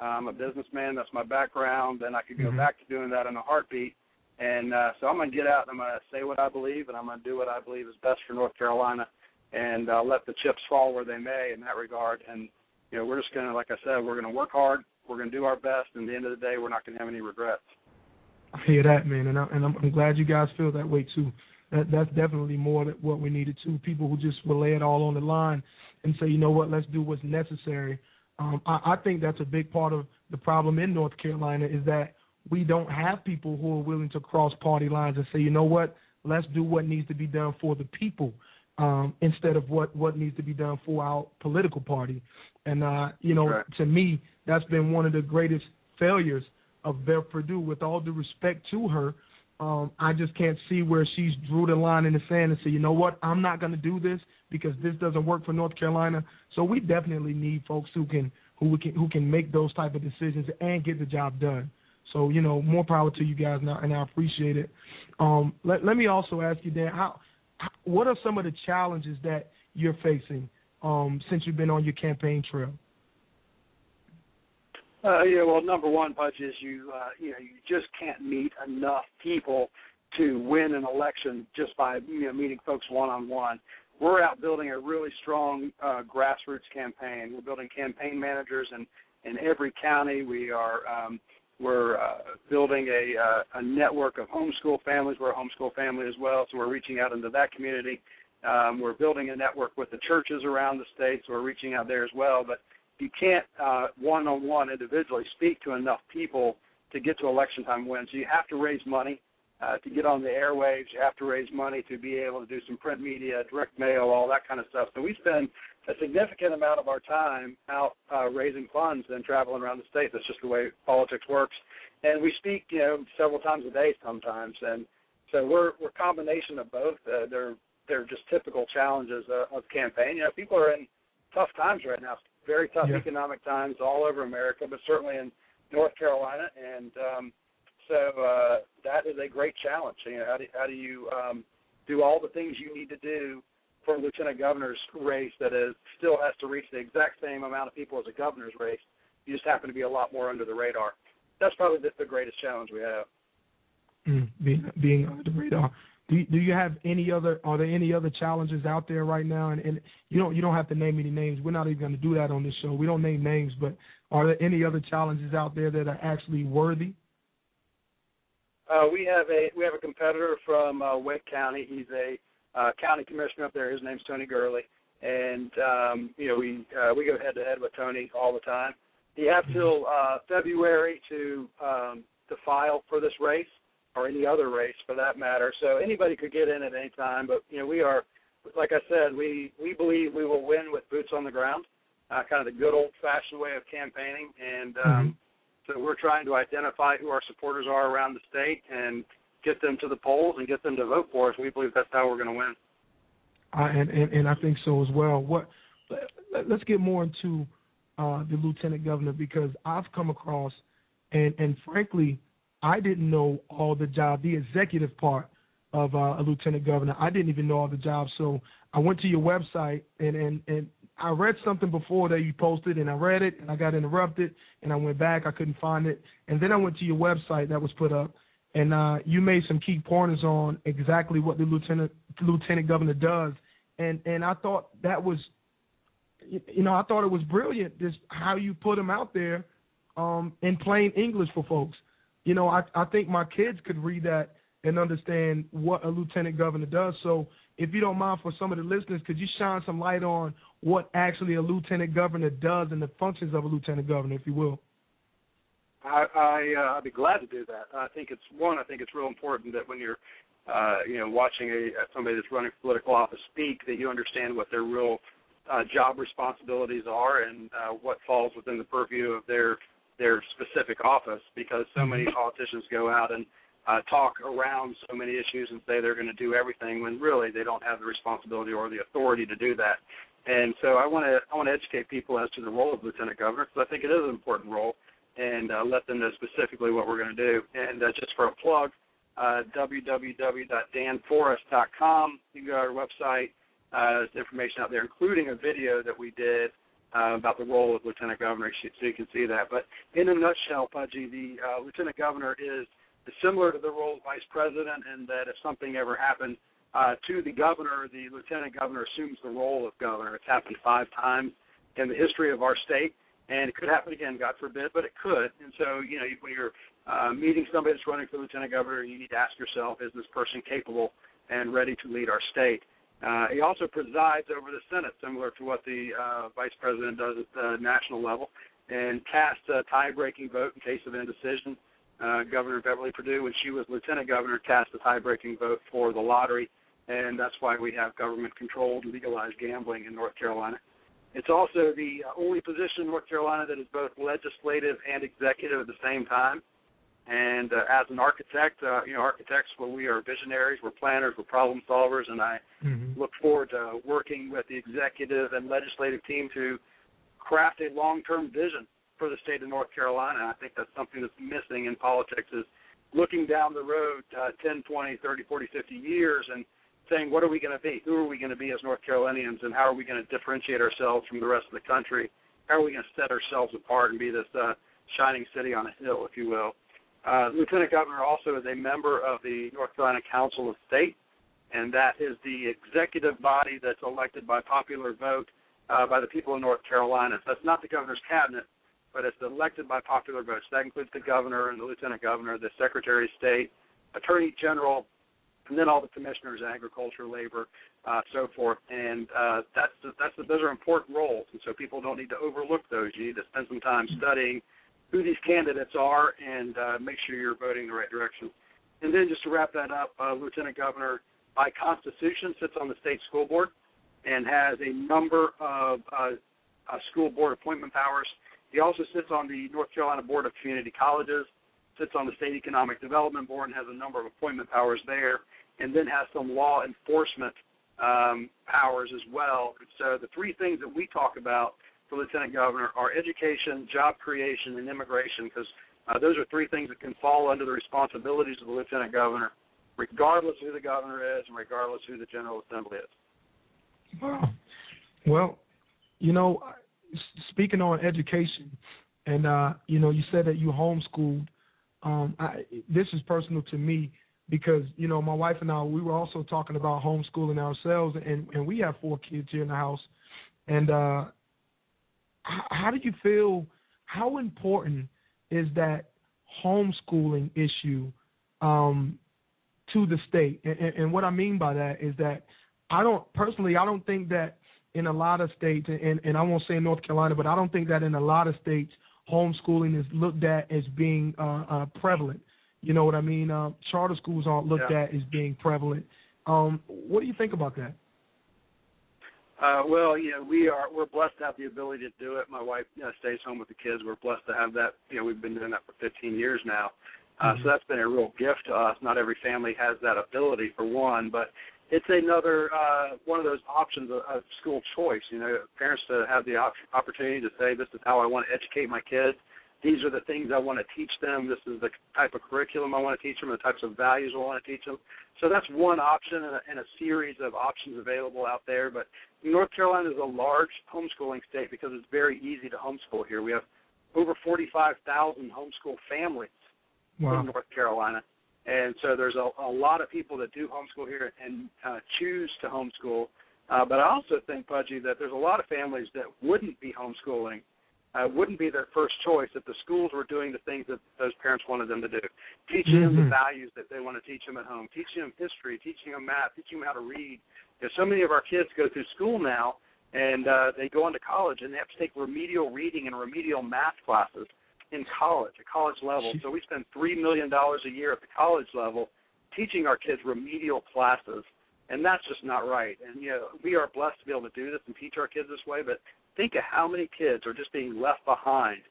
i'm a businessman that's my background and i could go Mhm. back to doing that in a heartbeat and uh so i'm going to get out and i'm going to say what i believe and i'm going to do what i believe is best for north carolina and uh let the chips fall where they may in that regard and you know we're just going to like i said we're going to work hard we're going to do our best and at the end of the day we're not going to have any regrets I hear that, man, and, I, and I'm, I'm glad you guys feel that way too. That that's definitely more than what we needed too. People who just will lay it all on the line and say, you know what, let's do what's necessary. Um, I, I think that's a big part of the problem in North Carolina is that we don't have people who are willing to cross party lines and say, you know what, let's do what needs to be done for the people um, instead of what what needs to be done for our political party. And uh, you know, Right. to me, that's been one of the greatest failures of Bev Perdue. With all due respect to her, um, I just can't see where she's drew the line in the sand and say, you know what, I'm not going to do this because this doesn't work for North Carolina. So we definitely need folks who can who can who can make those type of decisions and get the job done. So you know, more power to you guys, I, and I appreciate it. Um, let let me also ask you, Dan, how, how what are some of the challenges that you're facing um, since you've been on your campaign trail? Uh, yeah, well, number one, Budge, is you uh, you know you just can't meet enough people to win an election just by you know meeting folks one on one. We're out building a really strong uh, grassroots campaign. We're building campaign managers in in every county. We are um, we're uh, building a uh, a network of homeschool families. We're a homeschool family as well, so we're reaching out into that community. Um, we're building a network with the churches around the state, so we're reaching out there as well. But you can't uh, one-on-one individually speak to enough people to get to election time wins. You have to raise money uh, to get on the airwaves. You have to raise money to be able to do some print media, direct mail, all that kind of stuff. So we spend a significant amount of our time out uh, raising funds and traveling around the state. That's just the way politics works. And we speak, you know, several times a day sometimes. And so we're we're a combination of both. Uh, they're they're just typical challenges uh, of campaign. You know, people are in tough times right now very tough yeah. economic times all over America, but certainly in North Carolina. And um, so uh, that is a great challenge. You know, how do, how do you um, do all the things you need to do for a lieutenant governor's race that is still has to reach the exact same amount of people as a governor's race? You just happen to be a lot more under the radar. That's probably the, the greatest challenge we have. Mm, being being under the radar. Do you, have any other? Are there any other challenges out there right now? And, and you don't you don't have to name any names. We're not even going to do that on this show. We don't name names, but are there any other challenges out there that are actually worthy? Uh, we have a we have a competitor from uh, Wake County. He's a uh, county commissioner up there. His name's Tony Gurley, and um, you know we uh, we go head to head with Tony all the time. You have till uh, February to um, to file for this race or any other race for that matter. So anybody could get in at any time. But you know, we are, like I said, we we believe we will win with boots on the ground, uh, kind of the good old-fashioned way of campaigning. And um, mm-hmm. so we're trying to identify who our supporters are around the state and get them to the polls and get them to vote for us. We believe that's how we're going to win. Uh, and, and and I think so as well. What let's get more into uh, the lieutenant governor because I've come across, and and frankly, I didn't know all the job, the executive part of uh, a lieutenant governor. I didn't even know all the jobs. So I went to your website and and and I read something before that you posted, and I read it, and I got interrupted, and I went back, I couldn't find it, and then I went to your website that was put up, and uh, you made some key pointers on exactly what the lieutenant lieutenant governor does, and and I thought that was, you know, I thought it was brilliant, just how you put them out there, um, in plain English for folks you know, I I think my kids could read that and understand what a lieutenant governor does. So, if you don't mind, for some of the listeners, could you shine some light on what actually a lieutenant governor does and the functions of a lieutenant governor, if you will? I, I uh, I'd be glad to do that. I think it's one. I think it's real important that when you're, uh, you know, watching a somebody that's running for political office speak, that you understand what their real uh, job responsibilities are and uh, what falls within the purview of their their specific office because so many mm-hmm. politicians go out and uh, talk around so many issues and say they're going to do everything when really they don't have the responsibility or the authority to do that. And so I want to I want to educate people as to the role of lieutenant governor because I think it is an important role, and uh, let them know specifically what we're going to do. And uh, just for a plug, uh, www.danforest.com. You can go to our website. Uh, there's information out there, including a video that we did uh, about the role of lieutenant governor, so you can see that. But in a nutshell, Pudgy, the uh, lieutenant governor is similar to the role of vice president, in that if something ever happened uh, to the governor, the lieutenant governor assumes the role of governor. It's happened five times in the history of our state, and it could happen again, God forbid, but it could. And so, you know, when you're uh, meeting somebody that's running for lieutenant governor, you need to ask yourself, is this person capable and ready to lead our state? Uh, he also presides over the Senate, similar to what the uh, vice president does at the national level, and casts a tie-breaking vote in case of indecision. Uh, governor Beverly Perdue, when she was lieutenant governor, cast a tie-breaking vote for the lottery, and that's why we have government-controlled legalized gambling in North Carolina. It's also the only position in North Carolina that is both legislative and executive at the same time. And uh, as an architect, uh, you know, architects, well, we are visionaries, we're planners, we're problem solvers, and I mm-hmm. look forward to working with the executive and legislative team to craft a long-term vision for the state of North Carolina. I think that's something that's missing in politics is looking down the road uh, 10, 20, 30, 40, 50 years and saying, what are we going to be? Who are we going to be as North Carolinians, and how are we going to differentiate ourselves from the rest of the country? How are we going to set ourselves apart and be this uh, shining city on a hill, if you will? Uh, Lieutenant Governor also is a member of the North Carolina Council of State, and that is the executive body that's elected by popular vote uh, by the people of North Carolina. So that's not the governor's cabinet, but it's elected by popular vote. So that includes the governor and the lieutenant governor, the secretary of state, attorney general, and then all the commissioners, agriculture, labor, uh, so forth. And uh, that's that's those are important roles, and so people don't need to overlook those. You need to spend some time studying who these candidates are and uh, make sure you're voting the right direction. And then just to wrap that up, uh, Lieutenant Governor, by Constitution, sits on the state school board and has a number of uh, uh, school board appointment powers. He also sits on the North Carolina Board of Community Colleges, sits on the State Economic Development Board, and has a number of appointment powers there, and then has some law enforcement um, powers as well. So the three things that we talk about for Lieutenant Governor are education, job creation, and immigration, because uh, those are three things that can fall under the responsibilities of the Lieutenant Governor, regardless who the governor is and regardless who the General Assembly is. Wow. Well, you know, speaking on education, and uh, you know, you said that you homeschooled. Um, I, this is personal to me because you know my wife and I we were also talking about homeschooling ourselves, and and we have four kids here in the house, and uh, how do you feel? How important is that homeschooling issue um, to the state? And, and, what I mean by that is that I don't personally, I don't think that in a lot of states, and, and I won't say North Carolina, but I don't think that in a lot of states homeschooling is looked at as being uh, uh, prevalent. You know what I mean? Uh, charter schools aren't looked yeah. at as being prevalent. Um, what do you think about that? Uh, well, you know, we are we're blessed to have the ability to do it. My wife you know, stays home with the kids. We're blessed to have that. You know, we've been doing that for 15 years now. Uh, mm-hmm. So that's been a real gift to us. Not every family has that ability, for one, but it's another uh, one of those options of, of school choice. You know, parents to have the op- opportunity to say, "This is how I want to educate my kids. These are the things I want to teach them. This is the type of curriculum I want to teach them. The types of values I want to teach them." So that's one option and a, and a series of options available out there. But North Carolina is a large homeschooling state because it's very easy to homeschool here. We have over 45,000 homeschool families wow. in North Carolina. And so there's a, a lot of people that do homeschool here and uh, choose to homeschool. Uh, but I also think, Pudgy, that there's a lot of families that wouldn't be homeschooling uh, wouldn't be their first choice if the schools were doing the things that those parents wanted them to do, teaching mm-hmm. them the mm-hmm. values that they want to teach them at home, teaching them history, teaching them math, teaching them how to read. Because so many of our kids go through school now and uh, they go into college and they have to take remedial reading and remedial math classes in college, at college level. So we spend three million dollars a year at the college level teaching our kids remedial classes and that's just not right. And you know, we are blessed to be able to do this and teach our kids this way, but think of how many kids are just being left behind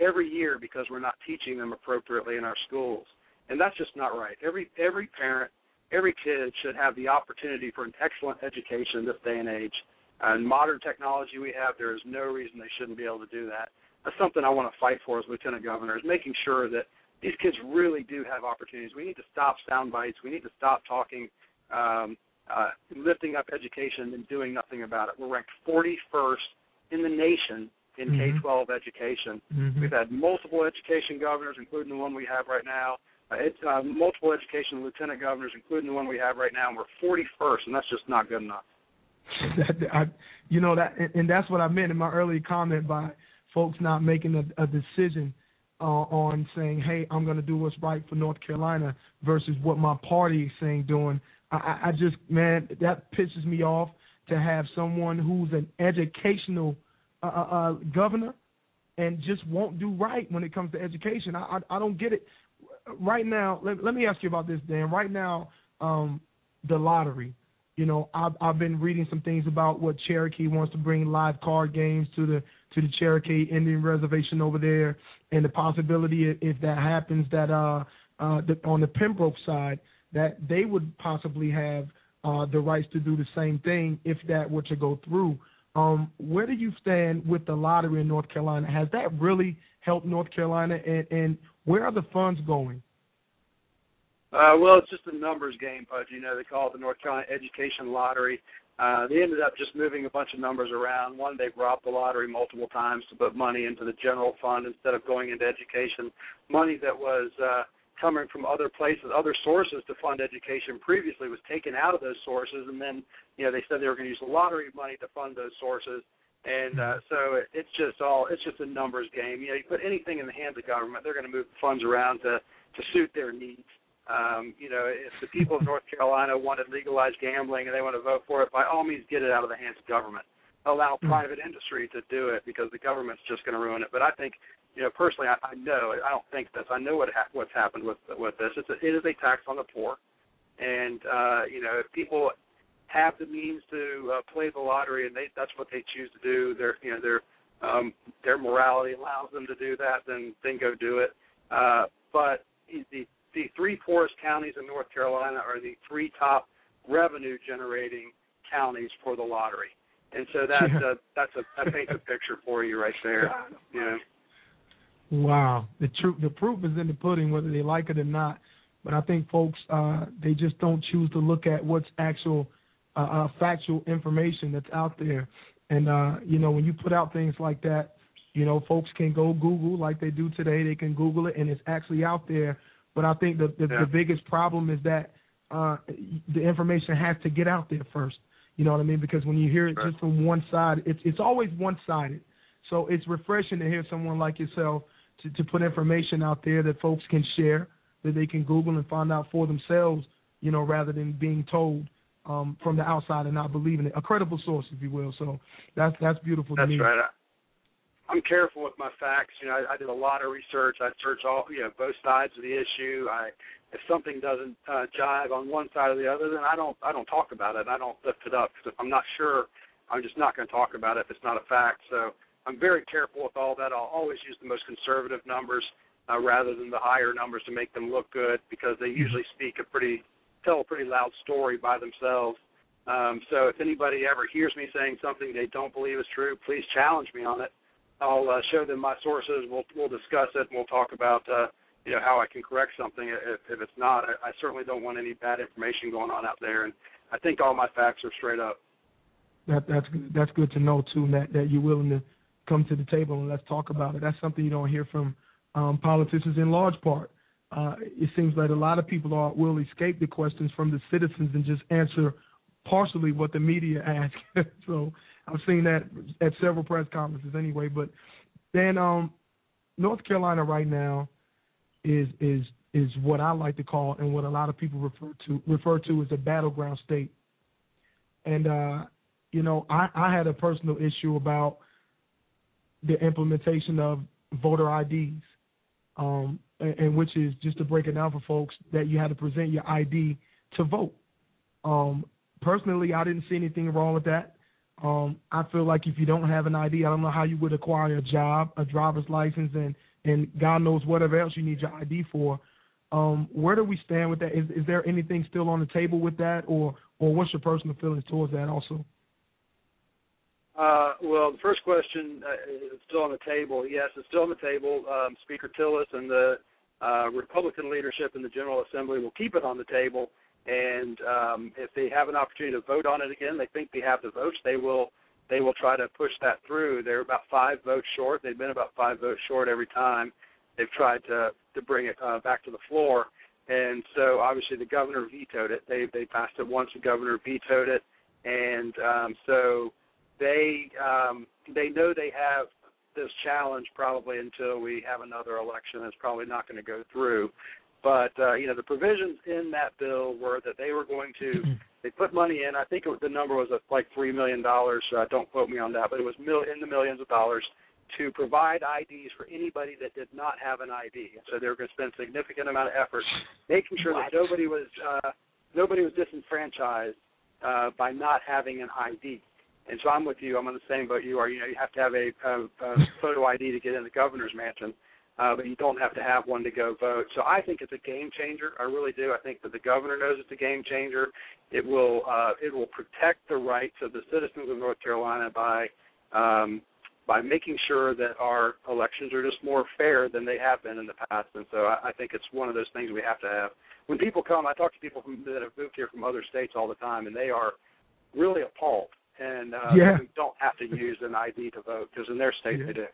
every year because we're not teaching them appropriately in our schools. And that's just not right. Every every parent, every kid should have the opportunity for an excellent education in this day and age. And modern technology we have, there is no reason they shouldn't be able to do that. That's something I want to fight for as lieutenant governor is making sure that these kids really do have opportunities. We need to stop sound bites. We need to stop talking, um, uh, lifting up education and doing nothing about it. We're ranked 41st in the nation in mm-hmm. K-12 education. Mm-hmm. We've had multiple education governors, including the one we have right now. Uh, it's uh, multiple education lieutenant governors, including the one we have right now, and we're 41st, and that's just not good enough. I, you know that, and that's what I meant in my early comment by folks not making a, a decision uh, on saying, "Hey, I'm going to do what's right for North Carolina," versus what my party is saying doing. I, I just, man, that pisses me off to have someone who's an educational uh, uh, uh, governor and just won't do right when it comes to education. I, I I don't get it. Right now, let, let me ask you about this, Dan. Right now, um, the lottery. You know, I've I've been reading some things about what Cherokee wants to bring live card games to the to the Cherokee Indian Reservation over there, and the possibility if that happens that uh uh the, on the Pembroke side that they would possibly have uh, the rights to do the same thing if that were to go through. Um, where do you stand with the lottery in North Carolina? Has that really helped North Carolina, and, and where are the funds going? Uh, well, it's just a numbers game, Pudge. You know, they call it the North Carolina Education Lottery. Uh, they ended up just moving a bunch of numbers around. One, they robbed the lottery multiple times to put money into the general fund instead of going into education. Money that was uh, coming from other places, other sources to fund education previously was taken out of those sources, and then you know they said they were going to use the lottery money to fund those sources. And uh, so it, it's just all it's just a numbers game. You know, you put anything in the hands of government, they're going to move funds around to to suit their needs. Um, you know, if the people of North Carolina wanted legalized gambling and they want to vote for it, by all means, get it out of the hands of government. Allow private industry to do it because the government's just going to ruin it. But I think, you know, personally, I, I know I don't think this. I know what ha- what's happened with with this. It's a, it is a tax on the poor, and uh, you know, if people have the means to uh, play the lottery and they that's what they choose to do, their you know their um, their morality allows them to do that, then then go do it. Uh, but the the three poorest counties in North Carolina are the three top revenue generating counties for the lottery. And so that's Yeah. a that's a that paints a picture for you right there. Know. Wow, the truth, the proof is in the pudding, whether they like it or not. But I think folks, uh, they just don't choose to look at what's actual, uh, uh, factual information that's out there. And uh, you know, when you put out things like that, you know, folks can go Google like they do today. They can Google it, and it's actually out there. But I think the the, Yeah. the biggest problem is that uh, the information has to get out there first. You know what I mean? Because when you hear it just from one side, it's it's always one sided. So it's refreshing to hear someone like yourself to, to put information out there that folks can share, that they can Google and find out for themselves, you know, rather than being told um, from the outside and not believing it. A credible source, if you will. So that's that's beautiful That's to me. right. I'm careful with my facts. You know, I, I did a lot of research. I search all, you know, both sides of the issue. I, if something doesn't uh, jive on one side or the other, then I don't, I don't talk about it. I don't lift it up. 'Cause if I'm not sure, I'm just not going to talk about it if it's not a fact. So I'm very careful with all that. I'll always use the most conservative numbers uh, rather than the higher numbers to make them look good because they usually speak a pretty, tell a pretty loud story by themselves. Um, so if anybody ever hears me saying something they don't believe is true, please challenge me on it. I'll uh, show them my sources. We'll we'll discuss it and we'll talk about uh, you know how I can correct something if, if it's not. I, I certainly don't want any bad information going on out there, and I think all my facts are straight up. That that's. That's good to know too. That that you're willing to come to the table and let's talk about it. That's something you don't hear from um, politicians in large part. Uh, it seems that a lot of people are will escape the questions from the citizens and just answer partially what the media asks. so I've seen that at several press conferences anyway. But then um, North Carolina right now is is is what I like to call and what a lot of people refer to refer to as a battleground state. And uh, you know, I, I had a personal issue about the implementation of voter IDs, um, and, and which is just to break it down for folks that you had to present your ID to vote. Um, personally, I didn't see anything wrong with that. Um, I feel like if you don't have an ID, I don't know how you would acquire a job, a driver's license, and and God knows whatever else you need your ID for. Um, where do we stand with that? Is, is there anything still on the table with that, or or what's your personal feelings towards that also? Uh, well, the first question uh, is still on the table. Yes, it's still on the table. Um, Speaker Tillis and the uh, Republican leadership in the General Assembly will keep it on the table. And um, if they have an opportunity to vote on it again, they think they have the votes. They will they will try to push that through. They're about five votes short. They've been about five votes short every time they've tried to to bring it uh, back to the floor. And so obviously the governor vetoed it. They they passed it once. The governor vetoed it, and um, so they um, they know they have this challenge probably until we have another election. It's probably not going to go through. But uh, you know the provisions in that bill were that they were going to they put money in. I think it, the number was uh, like three million dollars. Uh, don't quote me on that, but it was mil- in the millions of dollars to provide IDs for anybody that did not have an ID. And so they were going to spend a significant amount of effort making sure that nobody was uh, nobody was disenfranchised uh, by not having an ID. And so I'm with you. I'm on the same boat you are. You know, you have to have a, a, a photo ID to get in the governor's mansion, uh, but you don't have to have one to go vote. So I think it's a game changer. I really do. I think that the governor knows it's a game changer. It will uh, it will protect the rights of the citizens of North Carolina by um, by making sure that our elections are just more fair than they have been in the past. And so I, I think it's one of those things we have to have. When people come, I talk to people from, that have moved here from other states all the time, and they are really appalled and uh, Yeah. don't have to use an ID to vote because in their state Yeah. they do.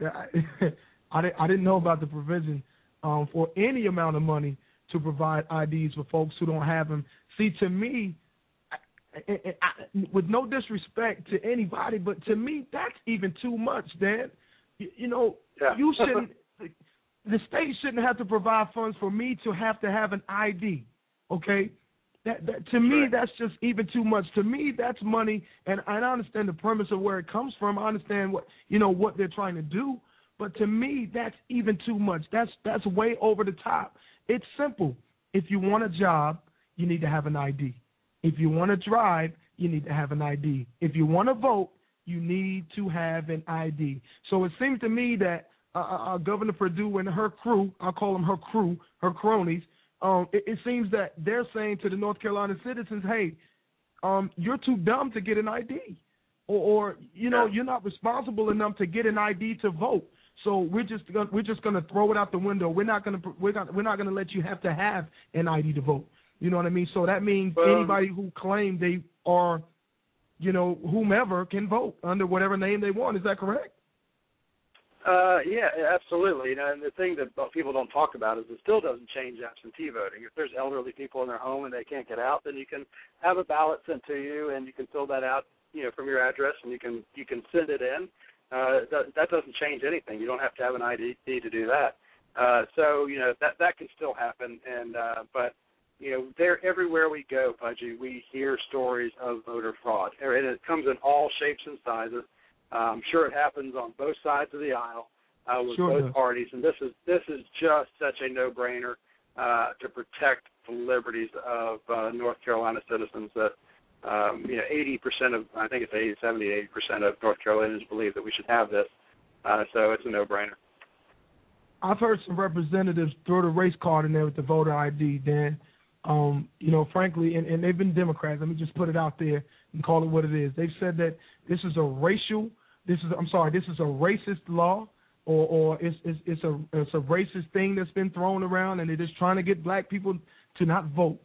Yeah, I, I didn't I didn't know about the provision um, for any amount of money to provide IDs for folks who don't have them. See, to me, I, I, I, with no disrespect to anybody, but to me, that's even too much, Dan. You, you know, Yeah. you shouldn't. the state shouldn't have to provide funds for me to have to have an ID. Okay, that, that to me that's just even too much. To me, that's money, and, and I understand the premise of where it comes from. I understand what you know what they're trying to do, but to me, that's even too much. That's that's way over the top. It's simple. If you want a job, you need to have an ID. If you want to drive, you need to have an ID. If you want to vote, you need to have an ID. So it seems to me that uh, uh, Governor Perdue and her crew, I'll call them her crew, her cronies, um, it, it seems that they're saying to the North Carolina citizens, hey, um, you're too dumb to get an ID. Or, or you know, you're not responsible enough to get an ID to vote. So we're just gonna, we're just going to throw it out the window. We're not going to we're not we're not going to let you have to have an ID to vote. You know what I mean? So that means Well- anybody who claim they are, you know, whomever can vote under whatever name they want. Is that correct? Uh, yeah, absolutely. You know, and the thing that people don't talk about is it still doesn't change absentee voting. If there's elderly people in their home and they can't get out, then you can have a ballot sent to you, and you can fill that out, you know, from your address, and you can you can send it in. Uh, that, that doesn't change anything. You don't have to have an ID to do that. Uh, so you know that that can still happen, and uh, but you know, there everywhere we go, Pudgy, we hear stories of voter fraud, and it comes in all shapes and sizes. I'm sure it happens on both sides of the aisle uh, with Sure both does. parties, and this is this is just such a no-brainer uh, to protect the liberties of uh, North Carolina citizens. That um, you know, 80% of I think it's 80, 70, 80% of North Carolinians believe that we should have this. Uh, so it's a no-brainer. I've heard some representatives throw the race card in there with the voter ID, Dan. Um, you know, frankly, and, and they've been Democrats. Let me just put it out there and call it what it is. They've said that this is a racial, this is I'm sorry, this is a racist law, or or it's it's, it's a it's a racist thing that's been thrown around, and they're just trying to get black people to not vote.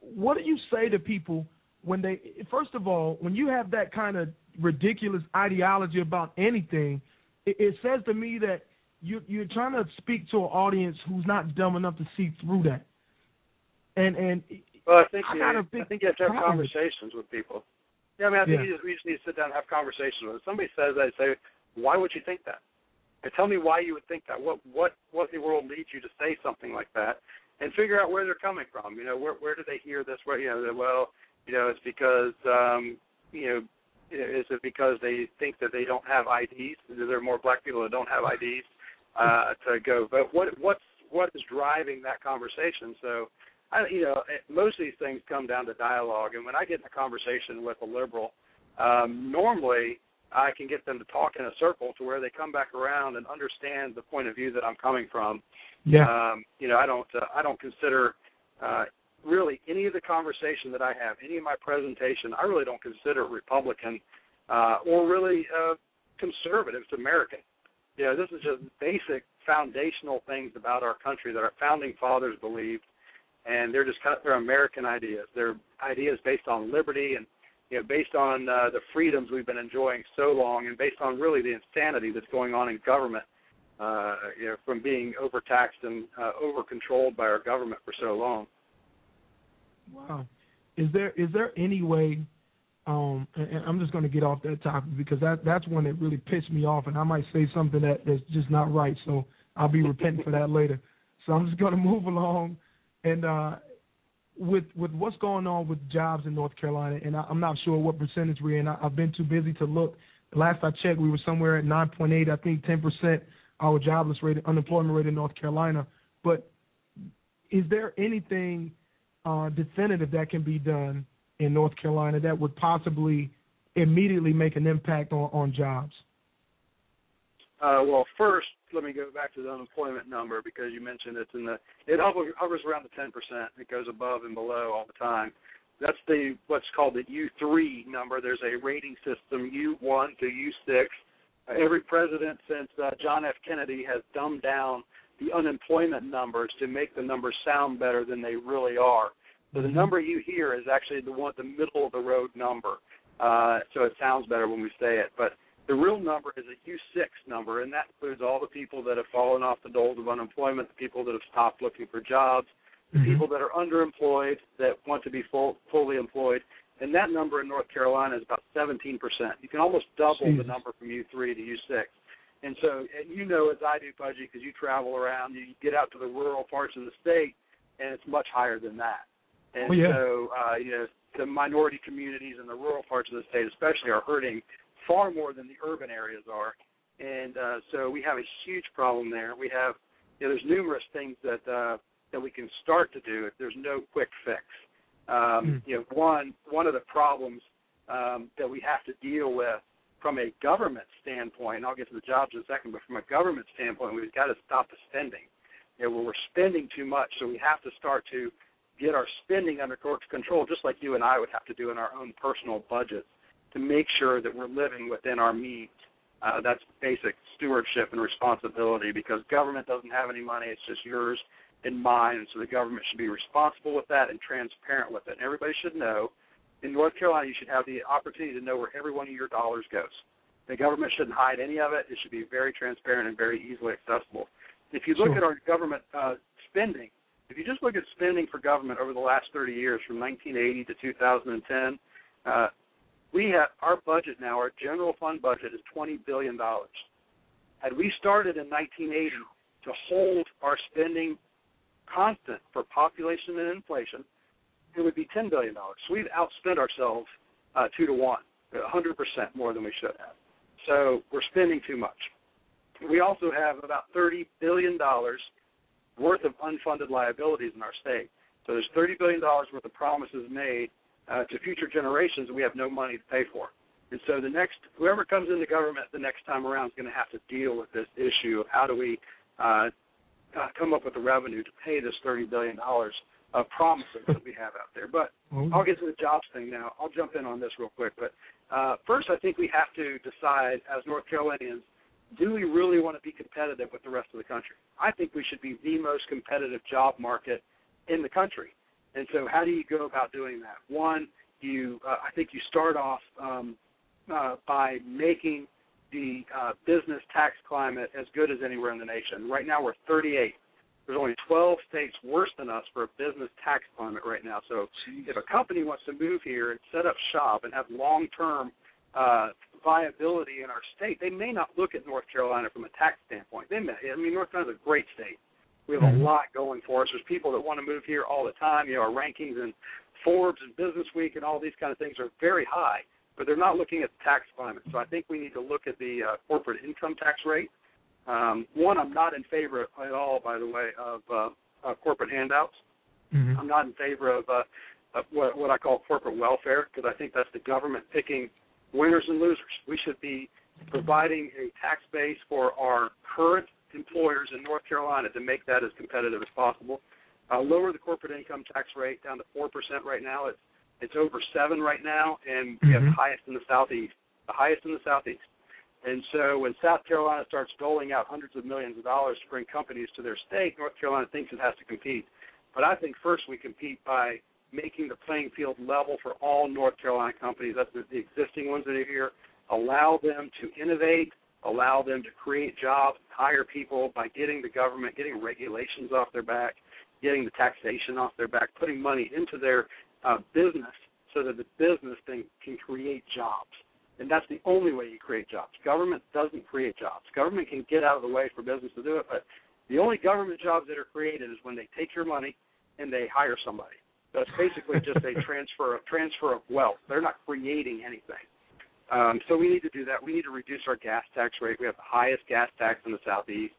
What do you say to people when they first of all, when you have that kind of ridiculous ideology about anything, it, it says to me that you you're trying to speak to an audience who's not dumb enough to see through that. And and Well, I think I you, got a big I think you have to have conversations with people. Yeah, I mean, I think Yeah. you just, we just need to sit down and have conversations with them. Somebody says that, say, why would you think that? And tell me why you would think that. What what what in the world leads you to say something like that? And figure out where they're coming from. You know, where where do they hear this? Where you know, well, you know, it's because um, you know, is it because they think that they don't have IDs? Is there more black people that don't have IDs uh, to go vote? What what's what is driving that conversation? So I, you know, most of these things come down to dialogue. And when I get in a conversation with a liberal, um, normally I can get them to talk in a circle to where they come back around and understand the point of view that I'm coming from. Yeah. Um, you know, I don't, uh, I don't consider uh, really any of the conversation that I have, any of my presentation, I really don't consider Republican uh, or really uh, conservative. It's American. You know, this is just basic foundational things about our country that our founding fathers believed and they're just kind of they're American ideas. They're ideas based on liberty and you know based on uh, the freedoms we've been enjoying so long, and based on really the insanity that's going on in government. Uh, you know, from being overtaxed and uh, over controlled by our government for so long. Wow. Is there is there any way um and, and I'm just gonna get off that topic because that that's one that really pissed me off and I might say something that, that's just not right, so I'll be repenting for that later. So I'm just gonna move along and uh with with what's going on with jobs in North Carolina, and I, I'm not sure what percentage we're in. I, I've been too busy to look. Last I checked, we were somewhere at 9.8. I think 10 percent our jobless rate, unemployment rate in North Carolina. But is there anything uh, definitive that can be done in North Carolina that would possibly immediately make an impact on, on jobs? Uh, well, first, let me go back to the unemployment number because you mentioned it's in the it hovers, around the ten percent. It goes above and below all the time. That's the what's called the U three number. There's a rating system U one to U six. every president since uh, John F. Kennedy has dumbed down the unemployment numbers to make the numbers sound better than they really are. So the number you hear is actually the one, the middle of the road number. Uh, so it sounds better when we say it. But the real number is a U6 number, and that includes all the people that have fallen off the doles of unemployment, the people that have stopped looking for jobs, the Mm-hmm. people that are underemployed that want to be full, fully employed. And that number in North Carolina is about 17%. You can almost double the number from U3 to U6. And so, and you know as I do, Pudgy, because you travel around, you get out to the rural parts of the state, and it's much higher than that. And Oh, yeah. so, uh, you know, the minority communities in the rural parts of the state, especially, are hurting far more than the urban areas are. And uh, so, we have a huge problem there. We have, you know, there's numerous things that uh, that we can start to do. If there's no quick fix. Um, You know, one one of the problems um, that we have to deal with from a government standpoint, and I'll get to the jobs in a second, but from a government standpoint, we've got to stop the spending. You know, we're spending too much, so we have to start to get our spending under control, just like you and I would have to do in our own personal budgets to make sure that we're living within our means. Uh, that's basic stewardship and responsibility because government doesn't have any money; it's just yours and mine, and so the government should be responsible with that and transparent with it. And everybody should know in North Carolina, you should have the opportunity to know where every one of your dollars goes. The government shouldn't hide any of it. It should be very transparent and very easily accessible. If you look Sure. at our government uh, spending, if you just look at spending for government over the last 30 years, from 1980 to 2010, uh, we have our budget now. Our general fund budget is 20 billion dollars. Had we started in 1980 to hold our spending constant for population and inflation, it would be ten billion dollars. So we've outspent ourselves uh, two to one, a hundred percent more than we should have. So we're spending too much. We also have about thirty billion dollars worth of unfunded liabilities in our state. So there's thirty billion dollars worth of promises made uh, to future generations that we have no money to pay for. And so the next whoever comes into government the next time around is going to have to deal with this issue of how do we uh, uh, come up with the revenue to pay this thirty billion dollars of promises that we have out there. But I'll get to the jobs thing now. I'll jump in on this real quick. But uh, first, I think we have to decide as North Carolinians, do we really want to be competitive with the rest of the country? I think we should be the most competitive job market in the country. And so, how do you go about doing that? One, you uh, I think you start off um, uh, by making the uh, business tax climate as good as anywhere in the nation. Right now, we're 38. There's only 12 states worse than us for a business tax climate right now. So if a company wants to move here and set up shop and have long-term uh, viability in our state, they may not look at North Carolina from a tax standpoint. They may. I mean, North Carolina's a great state. We have a lot going for us. There's people that want to move here all the time. You know, our rankings in Forbes and Business Week and all these kind of things are very high, but they're not looking at the tax climate. So I think we need to look at the uh, corporate income tax rate. Um, one, I'm not in favor at all, by the way, of uh, uh, corporate handouts. I'm not in favor of, uh, of what, what I call corporate welfare because I think that's the government picking winners and losers. We should be providing a tax base for our current employers in North Carolina to make that as competitive as possible. Uh, lower the corporate income tax rate down to four percent right now. It's it's over seven right now, and we have the highest in the southeast. The highest in the southeast. And so when South Carolina starts doling out hundreds of millions of dollars to bring companies to their state, North Carolina thinks it has to compete. But I think first we compete by making the playing field level for all North Carolina companies. That's the, existing ones that are here. Allow them to innovate, allow them to create jobs, hire people by getting the government, getting regulations off their back, getting the taxation off their back, putting money into their uh, business so that the business thing can create jobs. And that's the only way you create jobs. Government doesn't create jobs. Government can get out of the way for business to do it, but the only government jobs that are created is when they take your money and they hire somebody. That's basically just a transfer of transfer of wealth. They're not creating anything. Um, so we need to do that. We need to reduce our gas tax rate. We have the highest gas tax in the southeast.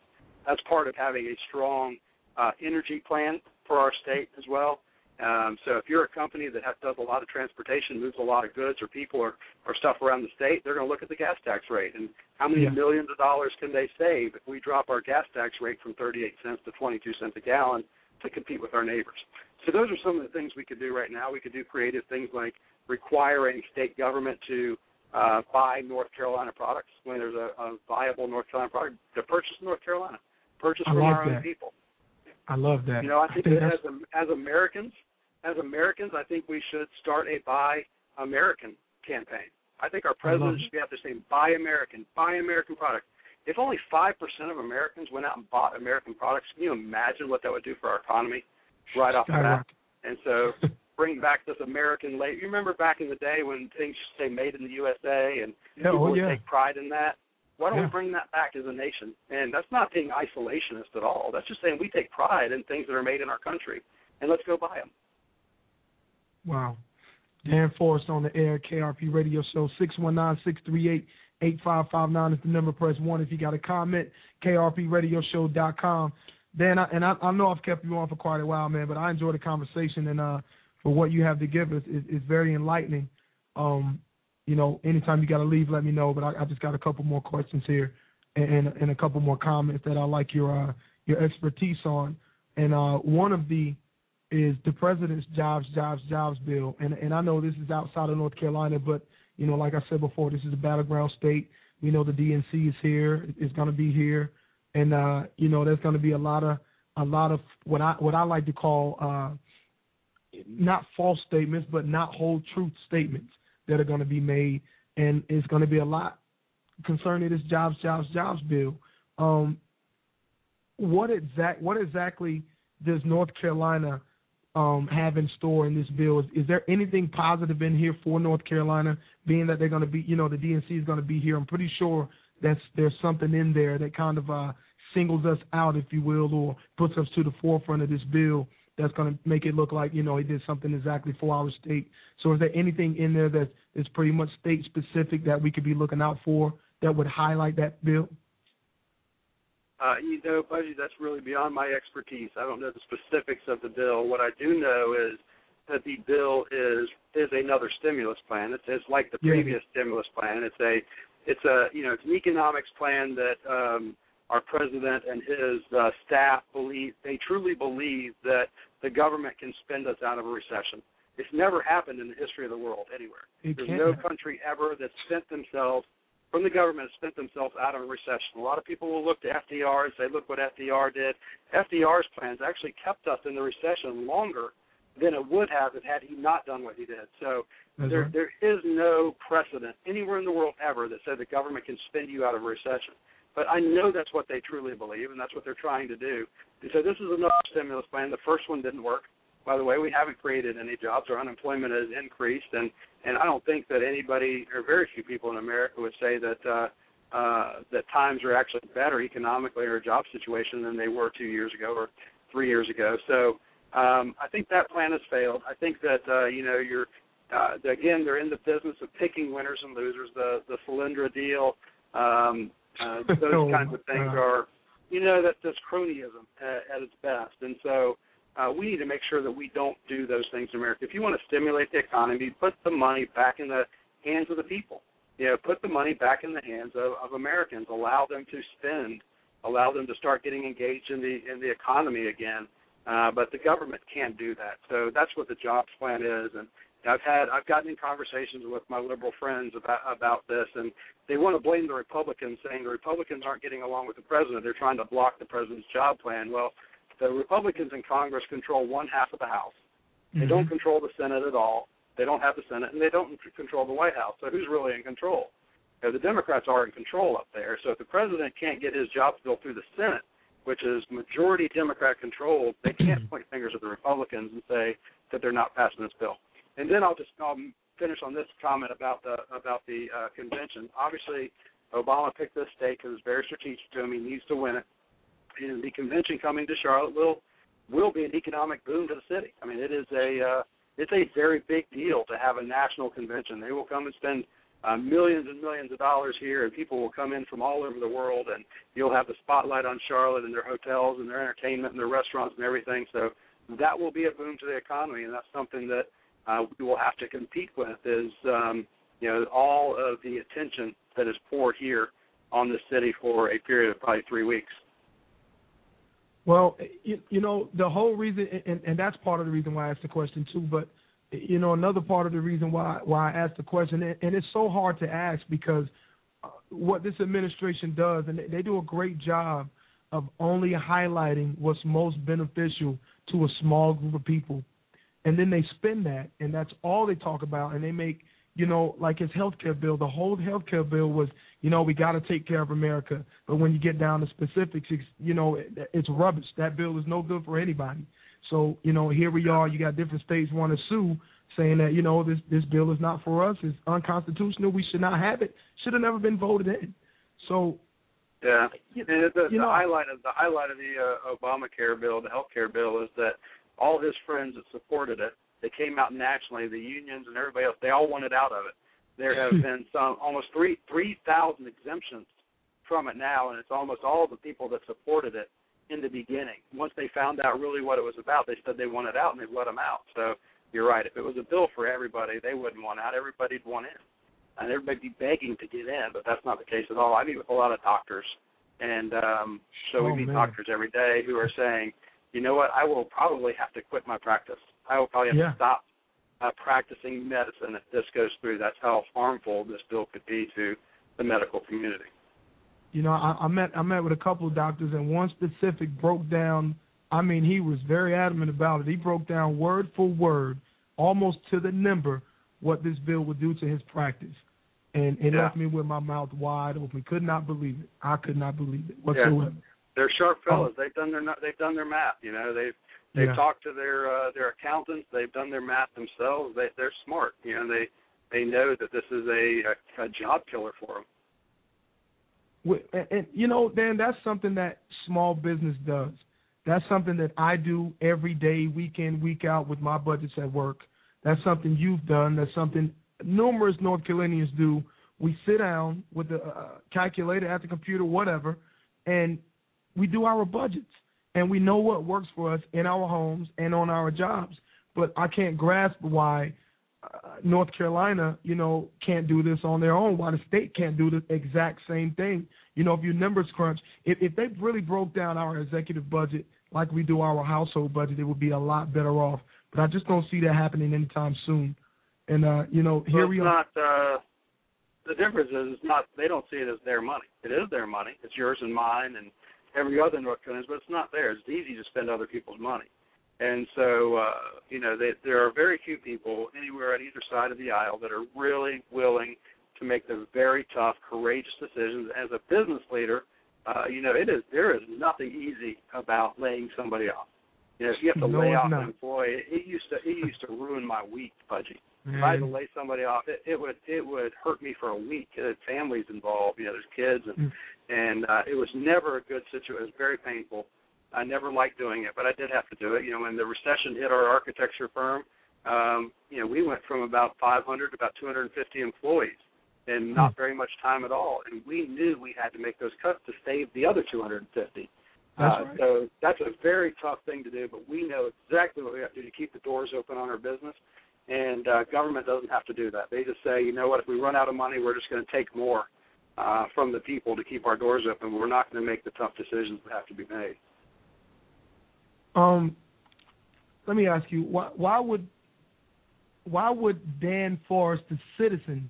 That's part of having a strong uh, energy plan for our state as well. Um, so if you're a company that has, does a lot of transportation, moves a lot of goods or people or, or stuff around the state, they're going to look at the gas tax rate and how many Yeah. millions of dollars can they save if we drop our gas tax rate from 38 cents to 22 cents a gallon to compete with our neighbors. So those are some of the things we could do right now. We could do creative things like requiring state government to uh, buy North Carolina products when there's a, a viable North Carolina product to purchase North Carolina, purchase I from our own that. people. I love that. You know, I think, think that as as Americans, as Americans, I think we should start a Buy American campaign. I think our president should be out there saying Buy American, Buy American product. If only five percent of Americans went out and bought American products, can you imagine what that would do for our economy right off the bat? And so bring back this American label. You remember back in the day when things say "Made in the USA" and Yeah, people oh would yeah. take pride in that. Why don't Yeah. we bring that back as a nation? And that's not being isolationist at all. That's just saying we take pride in things that are made in our country, and let's go buy them. Wow. Dan Forest on the air, KIRP Radio Show, 619-638-8559 is the number. Press 1 if you got a comment, kirpradioshow.com. Dan, I, and I, I know I've kept you on for quite a while, man, but I enjoy the conversation, and uh, for what you have to give us is, very enlightening. Um, you know, anytime you got to leave, let me know, but I, I just got a couple more questions here and, and, and a couple more comments that I like your uh, your expertise on. And uh, one of the is the president's jobs, jobs, jobs bill. And and I know this is outside of North Carolina, but you know, like I said before, this is a battleground state. We know the DNC is here, it's going to be here, and uh, you know, there's going to be a lot of a lot of what I what I like to call uh, not false statements, but not whole truth statements that are going to be made, and it's going to be a lot concerning this jobs, jobs, jobs bill. Um, what exact what exactly does North Carolina um, have in store in this bill? Is, is there anything positive in here for North Carolina, being that they're going to be, you know, the DNC is going to be here? I'm pretty sure that's there's something in there that kind of uh, singles us out, if you will, or puts us to the forefront of this bill. That's going to make it look like you know he did something exactly for our state. So, is there anything in there that is pretty much state specific that we could be looking out for that would highlight that bill? Uh, you know, Pudgy, that's really beyond my expertise. I don't know the specifics of the bill. What I do know is that the bill is is another stimulus plan. It's, it's like the Yeah. previous stimulus plan. It's a it's a you know it's an economics plan that um, our president and his uh, staff believe they truly believe that the government can spend us out of a recession. It's never happened in the history of the world anywhere. It There's can't no country ever that spent themselves from the government has spent themselves out of a recession. A lot of people will look to FDR and say, look what FDR did. FDR's plans actually kept us in the recession longer than it would have if had he not done what he did. So That's there right. there is no precedent anywhere in the world ever that said the government can spend you out of a recession. But I know that's what they truly believe, and that's what they're trying to do. And so this is another stimulus plan. The first one didn't work. By the way, we haven't created any jobs. Our unemployment has increased, and and I don't think that anybody or very few people in America would say that uh, uh, that times are actually better economically or job situation than they were two years ago or three years ago. So um, I think that plan has failed. I think that uh, you know you're uh, again they're in the business of picking winners and losers. The the Solyndra deal, um, uh, those Oh, kinds of things God. are you know that that's cronyism at, at its best. And so uh, we need to make sure that we don't do those things in America. If you want to stimulate the economy, put the money back in the hands of the people. You know, put the money back in the hands of, of Americans. Allow them to spend. Allow them to start getting engaged in the in the economy again. Uh, but the government can't do that. So that's what the jobs plan is. And I've had I've gotten in conversations with my liberal friends about about this, and they want to blame the Republicans, saying the Republicans aren't getting along with the president. They're trying to block the president's job plan. Well, the Republicans in Congress control one half of the House. They don't control the Senate at all. They don't have the Senate, and they don't control the White House. So who's really in control? You know, the Democrats are in control up there. So if the president can't get his jobs bill through the Senate, which is majority Democrat controlled, they can't point fingers at the Republicans and say that they're not passing this bill. And then I'll just I'll finish on this comment about the about the uh, convention. Obviously, Obama picked this state because it's very strategic to him. He needs to win it. And the convention coming to Charlotte will will be an economic boom to the city. I mean, it is a uh, it's a very big deal to have a national convention. They will come and spend uh, millions and millions of dollars here, and people will come in from all over the world, and you'll have the spotlight on Charlotte and their hotels and their entertainment and their restaurants and everything. So that will be a boom to the economy, and that's something that uh, we will have to compete with. Is um, you know all of the attention that is poured here on the city for a period of probably three weeks. Well, you, you know, the whole reason, and, and that's part of the reason why I asked the question too. But you know, another part of the reason why why I asked the question, and, and it's so hard to ask because uh, what this administration does, and they, they do a great job of only highlighting what's most beneficial to a small group of people, and then they spend that, and that's all they talk about, and they make you know, like his health care bill, the whole health care bill was, you know, we got to take care of America. But when you get down to specifics, it's, you know, it, it's rubbish. That bill is no good for anybody. So, you know, here we are. You got different states want to sue, saying that you know this this bill is not for us. It's unconstitutional. We should not have it. Should have never been voted in. So. Yeah, you, and the, you the highlight of the highlight of the uh, Obamacare bill, the health care bill, is that all his friends that supported it, they came out nationally, the unions and everybody else, they all wanted out of it. There have been some almost three three thousand exemptions from it now, and it's almost all the people that supported it in the beginning. Once they found out really what it was about, they said they wanted out, and they let them out. So you're right. If it was a bill for everybody, they wouldn't want out. Everybody'd want in, and everybody'd be begging to get in. But that's not the case at all. I meet with a lot of doctors, and um, so Oh, we meet man. doctors every day who are saying, you know what, I will probably have to quit my practice. I will probably have Yeah. to stop uh, practicing medicine if this goes through. That's how harmful this bill could be to the medical community. You know, I, I met I met with a couple of doctors, and one specific broke down. I mean, he was very adamant about it. He broke down word for word, almost to the number, what this bill would do to his practice, and it Yeah. left me with my mouth wide open. Could not believe it. I could not believe it whatsoever. They're sharp fellows. They've done their they've done their math. You know, they've they've Yeah. talked to their uh, their accountants. They've done their math themselves. They they're smart. You know, they they know that this is a a, a job killer for them. And, and you know, Dan, that's something that small business does. That's something that I do every day, week in, week out with my budgets at work. That's something you've done. That's something numerous North Carolinians do. We sit down with the uh, calculator at the computer, whatever, and we do our budgets. And we know what works for us in our homes and on our jobs. But I can't grasp why uh, North Carolina, you know, can't do this on their own. Why the state can't do the exact same thing? You know, if you numbers crunch, if if they really broke down our executive budget like we do our household budget, it would be a lot better off. But I just don't see that happening anytime soon. And uh, you know, here well, we are. not. Uh, the difference is it's not. They don't see it as their money. It is their money. It's yours and mine and every other North Carolinians, but it's not theirs. It's easy to spend other people's money. And so, uh, you know, they, there are very few people anywhere on either side of the aisle that are really willing to make the very tough, courageous decisions. As a business leader, uh, you know, it is there is nothing easy about laying somebody off. You know, if you have to No, lay off not. an employee, it, used to it used to ruin my week, Pudgy. If I had to lay somebody off, it, it would it would hurt me for a week. Uh, families involved, you know, there's kids, and Mm. and uh, it was never a good situation. It was very painful. I never liked doing it, but I did have to do it. You know, when the recession hit our architecture firm, um, you know, we went from about 500 to about 250 employees in not very much time at all, and we knew we had to make those cuts to save the other 250. That's uh, right. So that's a very tough thing to do, but we know exactly what we have to do to keep the doors open on our business. And uh, government doesn't have to do that. They just say, you know what, if we run out of money, we're just going to take more uh, from the people to keep our doors open. We're not going to make the tough decisions that have to be made. Um, let me ask you, why, why would why would Dan Forest, the citizen,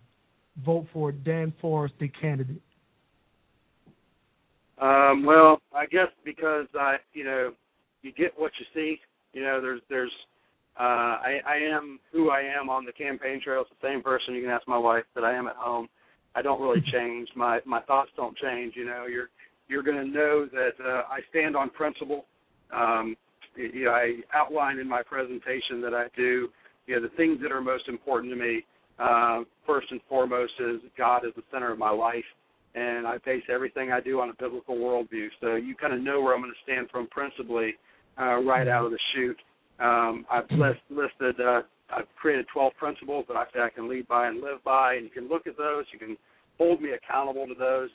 vote for Dan Forest, the candidate? Um, well, I guess because I, you know, you get what you see. You know, there's, there's, uh, I, I am who I am on the campaign trail. It's the same person. You can ask my wife that I am at home. I don't really change. My, my thoughts don't change. You know, you're, you're going to know that uh, I stand on principle. Um, you know, I outline in my presentation that I do. You know, the things that are most important to me. Uh, first and foremost is God is the center of my life and I base everything I do on a biblical worldview. So you kind of know where I'm going to stand from principally uh, right out of the chute. Um, I've list, listed, uh, I've created 12 principles that I say I can lead by and live by, and you can look at those. You can hold me accountable to those,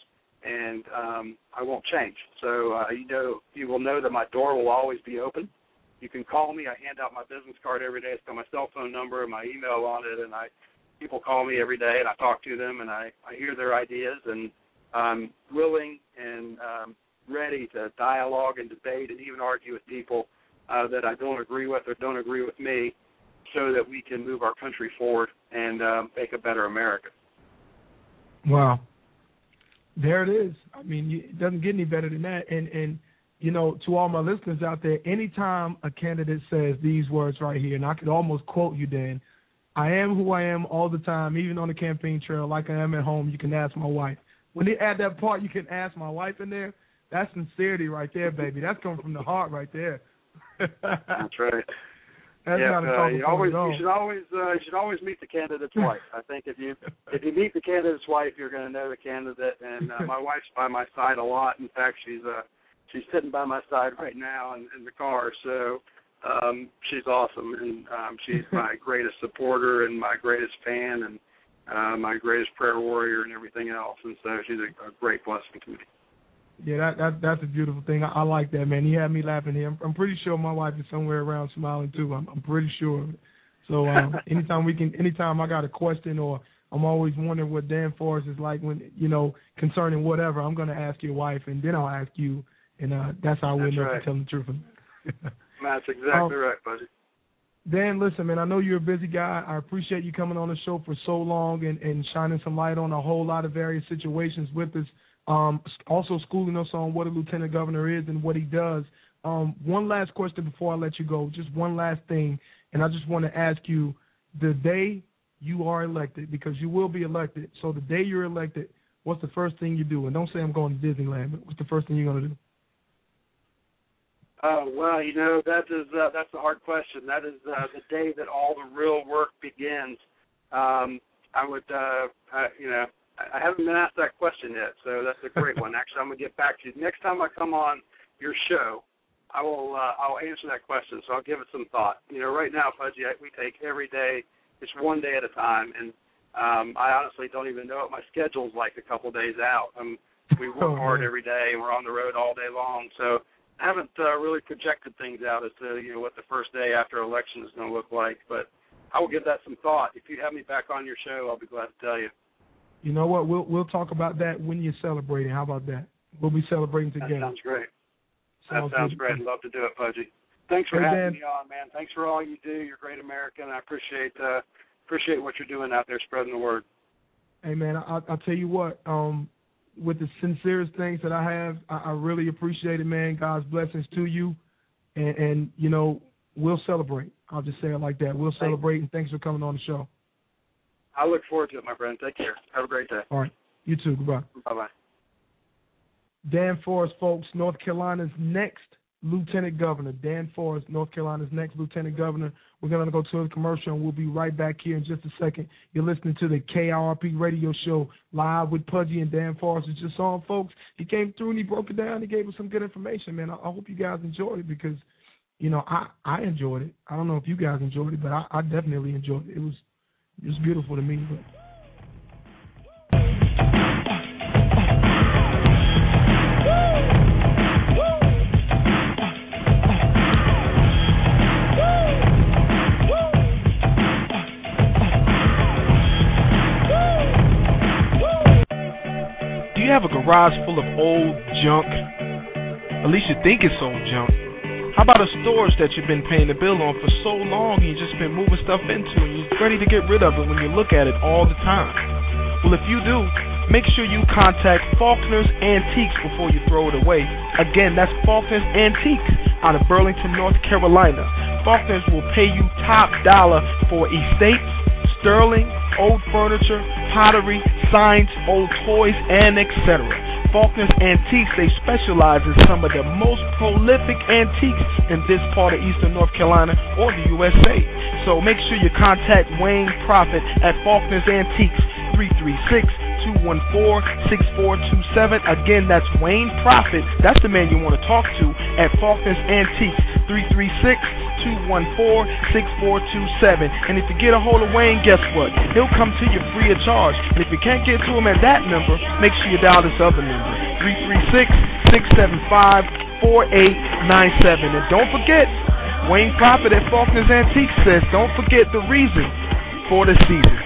and um, I won't change. So uh, you know, you will know that my door will always be open. You can call me. I hand out my business card every day. It's got my cell phone number and my email on it, and I people call me every day, and I talk to them, and I I hear their ideas, and I'm willing and um, ready to dialogue and debate and even argue with people uh, that I don't agree with or don't agree with me. so that we can move our country forward and um, make a better America. Wow. There it is. I mean, it doesn't get any better than that. And and you know, to all my listeners out there, anytime a candidate says these words right here, and I could almost quote you, Dan, I am who I am all the time, even on the campaign trail, like I am at home. You can ask my wife. When they add that part, you can ask my wife in there. That's sincerity right there, baby. That's coming from the heart right there. That's right. That's yeah, uh, you always you should always uh, you should always meet the candidate's wife. I think if you if you meet the candidate's wife, you're going to know the candidate. And uh, my wife's by my side a lot. In fact, she's uh she's sitting by my side right now in, in the car. So um she's awesome, and um she's my greatest supporter and my greatest fan and uh, my greatest prayer warrior and everything else. And so she's a, a great blessing to me. Yeah, that, that that's a beautiful thing. I, I like that, man. He had me laughing here. I'm, I'm pretty sure my wife is somewhere around smiling too. I'm, I'm pretty sure. So um, anytime we can, anytime I got a question or I'm always wondering what Dan Forest is like when you know concerning whatever, I'm going to ask your wife and then I'll ask you, and uh, that's how we'll know right. if you're telling the truth. That's exactly Um, right, buddy. Dan, listen, man, I know you're a busy guy. I appreciate you coming on the show for so long and, and shining some light on a whole lot of various situations with us. Um, also schooling us on what a lieutenant governor is and what he does. Um, one last question before I let you go, just one last thing, and I just want to ask you: the day you are elected, because you will be elected, so the day you're elected, what's the first thing you do? And don't say I'm going to Disneyland, but what's the first thing you're going to do? Uh, well, you know that is uh, that's a hard question. That is uh, the day that all the real work begins. Um, I would, uh, uh, you know, I haven't been asked that question yet, so that's a great one. Actually, I'm gonna get back to you next time I come on your show. I will uh, I'll answer that question, so I'll give it some thought. You know, right now, Pudgy, I- we take every day, it's one day at a time, and um, I honestly don't even know what my schedule's like a couple days out. Um, we work Oh, hard every day, and we're on the road all day long, so I haven't uh, really projected things out as to you know what the first day after election is going to look like, but I will give that some thought. If you have me back on your show, I'll be glad to tell you. You know what? We'll we'll talk about that when you're celebrating. How about that? We'll be celebrating together. That sounds great. Sounds that sounds good. great. I'd love to do it, Pudgy. Thanks for Hey, having Dan. me on, man. Thanks for all you do. You're a great American. I appreciate uh, appreciate what you're doing out there, spreading the word. Hey man, I, I'll tell you what. Um, with the sincerest things that I have, I, I really appreciate it, man. God's blessings to you, and, and you know we'll celebrate. I'll just say it like that. We'll celebrate, and thanks for coming on the show. I look forward to it, my friend. Take care. Have a great day. All right, you too. Goodbye. Bye bye. Dan Forest, folks, North Carolina's next lieutenant governor. Dan Forest, North Carolina's next lieutenant governor. We're going to go to a commercial and we'll be right back here in just a second. You're listening to the KIRP radio show live with Pudgy and Dan Forest. It's just on, folks. He came through and he broke it down. He gave us some good information, man. I, I hope you guys enjoyed it because, you know, I, I enjoyed it. I don't know if you guys enjoyed it, but I, I definitely enjoyed it. It was, it was beautiful to me. But Do you have a garage full of old junk? At least you think it's old junk. How about a storage that you've been paying the bill on for so long and you've just been moving stuff into and you're ready to get rid of it when you look at it all the time? Well, if you do, make sure you contact Faulkner's Antiques before you throw it away. Again, that's Faulkner's Antiques out of Burlington, North Carolina. Faulkner's will pay you top dollar for estates, sterling, old furniture, pottery, signs, old toys, and etc. Faulkner's Antiques, they specialize in some of the most prolific antiques in this part of Eastern North Carolina or the USA. So make sure you contact Wayne Profit at Faulkner's Antiques, 336 214 6427. Again, that's Wayne Profit. That's the man you want to talk to at Faulkner's Antiques, 336 214 6427. And if you get a hold of Wayne, guess what? He'll come to you free of charge. And if you can't get to him at that number, make sure you dial this other number 336 675 4897. And don't forget, Wayne Profit at Faulkner's Antiques says, don't forget the reason for the season.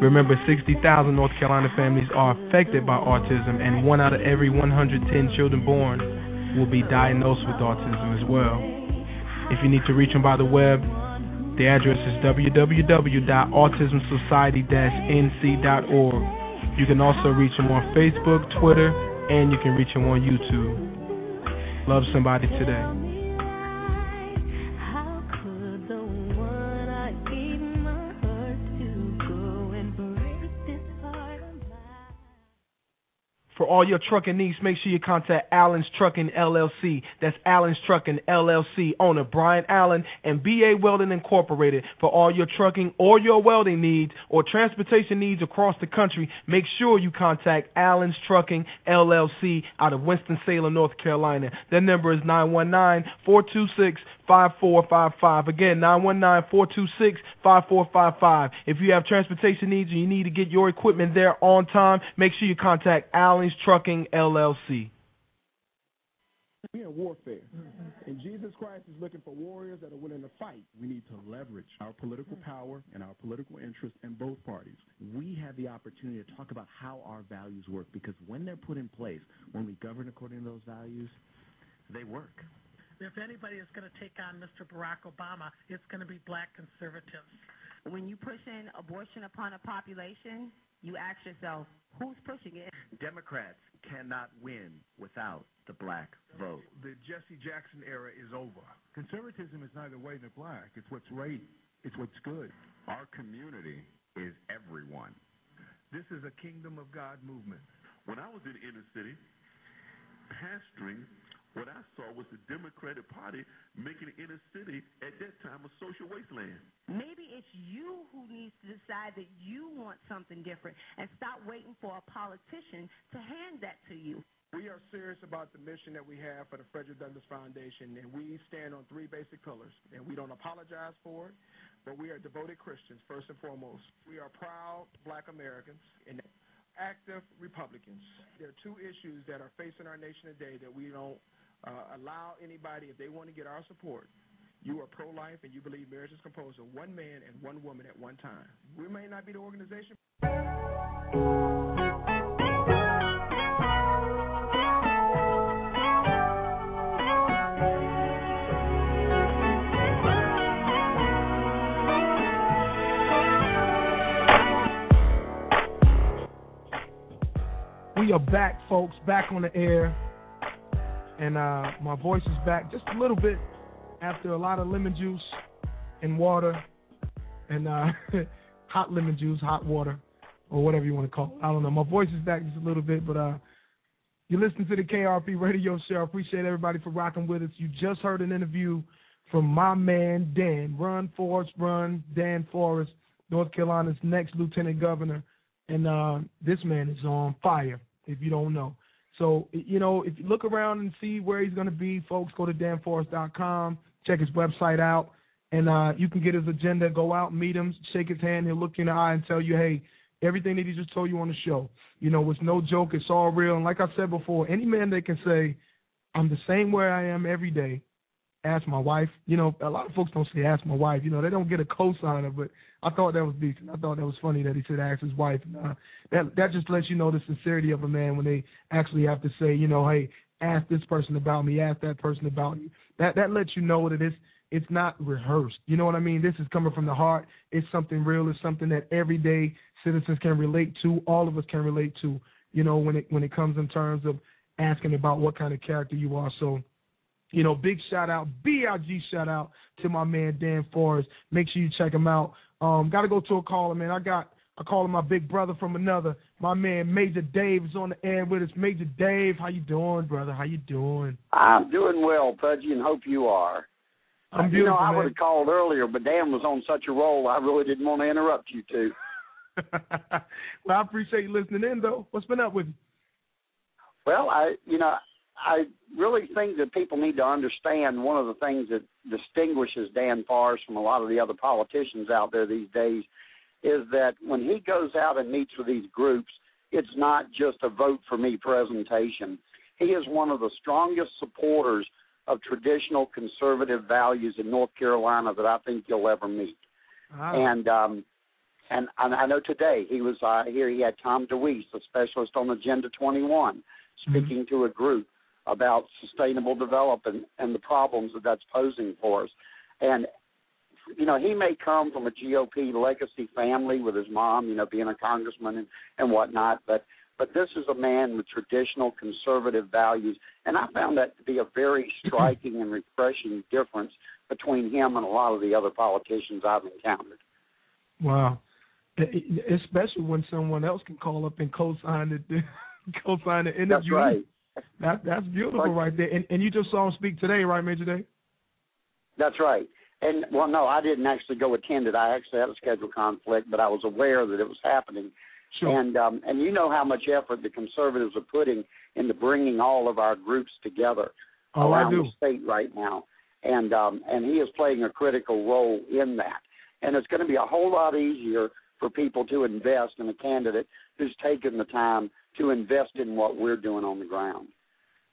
Remember, 60,000 North Carolina families are affected by autism, and one out of every 110 children born will be diagnosed with autism as well. If you need to reach them by the web, the address is www.autismsociety-nc.org. You can also reach them on Facebook, Twitter, and you can reach them on YouTube. Love somebody today. For all your trucking needs, make sure you contact Allen's Trucking LLC. That's Allen's Trucking LLC, owner Brian Allen and BA Welding Incorporated. For all your trucking or your welding needs or transportation needs across the country, make sure you contact Allen's Trucking LLC out of Winston-Salem, North Carolina. Their number is 919 426 5455. Again, 919 426 5455. If you have transportation needs and you need to get your equipment there on time, make sure you contact Allen's Trucking LLC. We're in warfare. And Jesus Christ is looking for warriors that are willing to fight. We need to leverage our political power and our political interest in both parties. We have the opportunity to talk about how our values work because when they're put in place, when we govern according to those values, they work. If anybody is going to take on Mr. Barack Obama, it's going to be black conservatives. When you push in abortion upon a population, you ask yourself, who's pushing it? Democrats cannot win without the black vote. The Jesse Jackson era is over. Conservatism is neither white nor black. It's what's right. It's what's good. Our community is everyone. This is a kingdom of God movement. When I was in inner city, pastoring, what I saw was the Democratic Party making the inner city at that time a social wasteland. Maybe it's you who needs to decide that you want something different and stop waiting for a politician to hand that to you. We are serious about the mission that we have for the Frederick Douglass Foundation, and we stand on three basic pillars. And we don't apologize for it, but we are devoted Christians, first and foremost. We are proud black Americans and active Republicans. There are two issues that are facing our nation today that we don't uh, allow anybody, if they want to get our support, you are pro life and you believe marriage is composed of one man and one woman at one time. We may not be the organization. We are back, folks, back on the air. And uh, my voice is back just a little bit after a lot of lemon juice and water and uh, hot lemon juice, hot water, or whatever you want to call it. I don't know. My voice is back just a little bit, but uh, you're listening to the KIRP radio show. I appreciate everybody for rocking with us. You just heard an interview from my man Dan. Run, Forrest, run. Dan Forest, North Carolina's next lieutenant governor. And uh, this man is on fire, if you don't know. So, you know, if you look around and see where he's going to be, folks, go to danforest.com, check his website out, and uh, you can get his agenda, go out, meet him, shake his hand, he'll look you in the eye and tell you, hey, everything that he just told you on the show, you know, it's no joke, it's all real. And like I said before, any man that can say, I'm the same way I am every day, ask my wife. You know, a lot of folks don't say ask my wife. You know, they don't get a cosigner, but I thought that was decent. I thought that was funny that he said ask his wife. And, uh, that that just lets you know the sincerity of a man when they actually have to say, you know, hey, ask this person about me, ask that person about you. That that lets you know that it's it's not rehearsed. You know what I mean? This is coming from the heart. It's something real. It's something that everyday citizens can relate to. All of us can relate to. You know, when it when it comes in terms of asking about what kind of character you are. So you know, big shout out, BIG shout out to my man Dan Forest. Make sure you check him out. Um, gotta go to a caller, man. I got I call him my big brother from another. My man Major Dave is on the air with us. Major Dave, how you doing, brother? How you doing? I'm doing well, Pudgy, and hope you are. I'm Uh, you know, I would have called earlier, but Dan was on such a roll, I really didn't want to interrupt you two. well, I appreciate you listening in though. What's been up with you? Well, I, you know, I really think that people need to understand one of the things that distinguishes Dan Forest from a lot of the other politicians out there these days is that when he goes out and meets with these groups, it's not just a vote for me presentation. He is one of the strongest supporters of traditional conservative values in North Carolina that I think you'll ever meet. Wow. And um and, and I know today he was uh, here. He had Tom DeWeese, a specialist on Agenda 21, speaking to a group about sustainable development and the problems that that's posing for us. And you know, he may come from a GOP legacy family with his mom, you know, being a congressman and, and whatnot, but but this is a man with traditional conservative values, and I found that to be a very striking and refreshing difference between him and a lot of the other politicians I've encountered. Wow. Especially when someone else can call up and co-sign the co-sign the interview. That's right. That that's beautiful right there. And and you just saw him speak today, right, Major Dave? That's right. And well, no, I didn't actually go attend it. I actually had a schedule conflict, but I was aware that it was happening. Sure. And um, and you know how much effort the conservatives are putting into bringing all of our groups together Oh, around the state right now. And um, and he is playing a critical role in that. And it's going to be a whole lot easier for people to invest in a candidate who's taken the time to invest in what we're doing on the ground.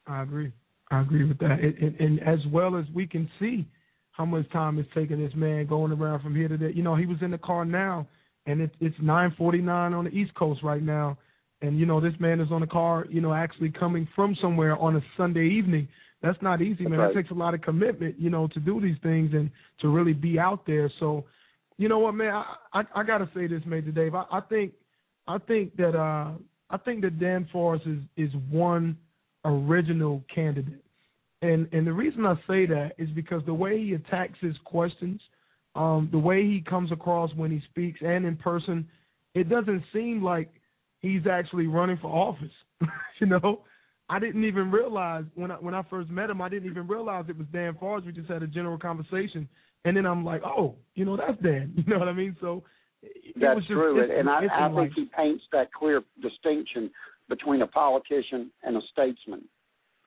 I agree. I agree with that. And, and, and as well as we can see how much time it's taking this man going around from here to there. You know, he was in the car now, and it, it's 9:49 on the East Coast right now. And you know, this man is on the car. You know, actually coming from somewhere on a Sunday evening. That's not easy, man. right. It takes a lot of commitment, you know, to do these things and to really be out there. So, you know what, man, I I, I gotta say this, Major Dave. I, I think I think that uh I think that Dan Forest is is one original candidate. And and the reason I say that is because the way he attacks his questions, um, the way he comes across when he speaks and in person, it doesn't seem like he's actually running for office. you know, I didn't even realize when I when I first met him, I didn't even realize it was Dan Forest. We just had a general conversation, and then I'm like, oh, you know, that's Dan. You know what I mean? So That's true, instant- and I, I think he paints that clear distinction between a politician and a statesman.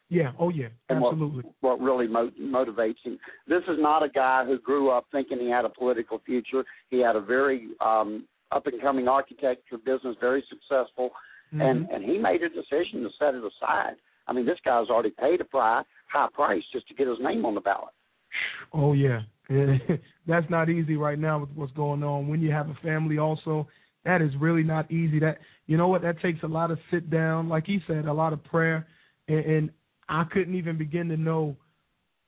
yeah, oh yeah, and what- absolutely. What, really mo- motivates him. This is not a guy who grew up thinking he had a political future. He had a very um, up and coming architecture business, very successful, and Mhm. and he made a decision to set it aside. I mean, this guy's already paid a price, high price just to get his name on the ballot. Oh yeah, that's not easy right now with what's going on. When you have a family, also, that is really not easy. That you know what? That takes a lot of sit down, like he said, a lot of prayer, and, and I couldn't even begin to know,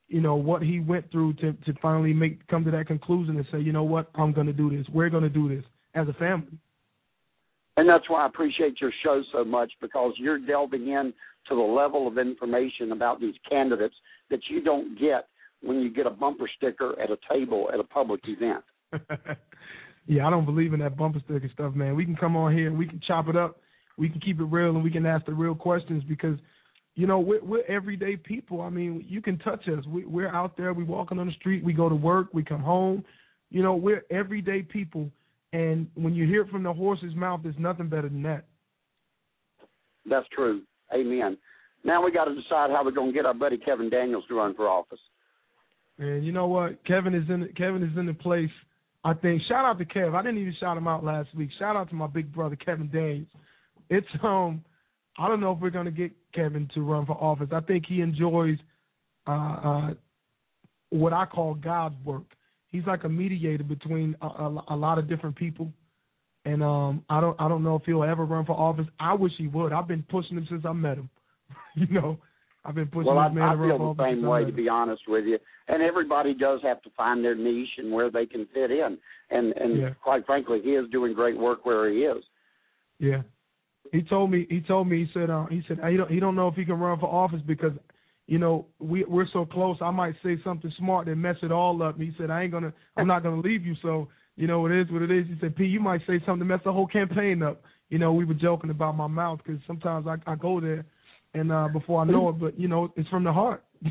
you know, what he went through to to finally make come to that conclusion and say, you know what, I'm going to do this. We're going to do this as a family. And that's why I appreciate your show so much because you're delving in to the level of information about these candidates that you don't get when you get a bumper sticker at a table at a public event. yeah, I don't believe in that bumper sticker stuff, man. We can come on here we can chop it up. We can keep it real and we can ask the real questions because, you know, we're, we're everyday people. I mean, you can touch us. We, we're out there. We're walking on the street. We go to work. We come home. You know, we're everyday people. And when you hear it from the horse's mouth, there's nothing better than that. That's true. Amen. Now we got to decide how we're going to get our buddy Kevin Daniels to run for office. And you know what? Kevin is in Kevin is in the place. I think shout out to Kev. I didn't even shout him out last week. Shout out to my big brother Kevin Daniels. It's um I don't know if we're gonna get Kevin to run for office. I think he enjoys uh uh what I call God's work. He's like a mediator between a, a, a lot of different people. And um I don't I don't know if he'll ever run for office. I wish he would. I've been pushing him since I met him. you know. I've been pushing well, I, I feel the same way, to be honest with you. And everybody does have to find their niche and where they can fit in. And and Yeah. quite frankly, he is doing great work where he is. Yeah. He told me he told me he said uh, he said he don't he don't know if he can run for office because you know we we're so close I might say something smart that mess it all up. And he said I ain't gonna I'm not gonna leave you so you know it is what it is. He said P you might say something to mess the whole campaign up. You know we were joking about my mouth because sometimes I I go there and uh before I know it but you know it's from the heart.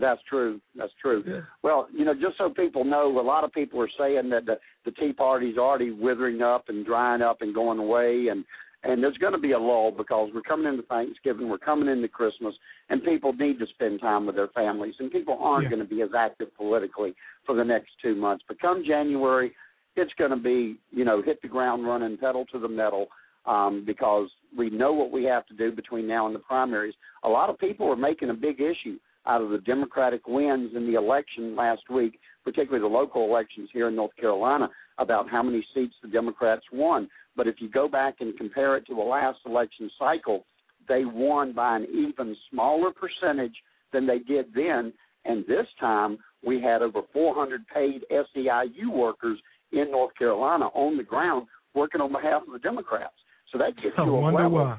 That's true. That's true. Yeah. Well, you know, just so people know, a lot of people are saying that the, the Tea Party's already withering up and drying up and going away, and And there's going to be a lull because we're coming into Thanksgiving, we're coming into Christmas, and people need to spend time with their families, and people aren't Yeah. going to be as active politically for the next two months. But come January, it's going to be, you know, hit the ground running, pedal to the metal, um, because we know what we have to do between now and the primaries. A lot of people are making a big issue out of the Democratic wins in the election last week, particularly the local elections here in North Carolina, about how many seats the Democrats won. But if you go back and compare it to the last election cycle, they won by an even smaller percentage than they did then. And this time, we had over 400 paid SEIU workers in North Carolina on the ground working on behalf of the Democrats. So that gives I you a level why.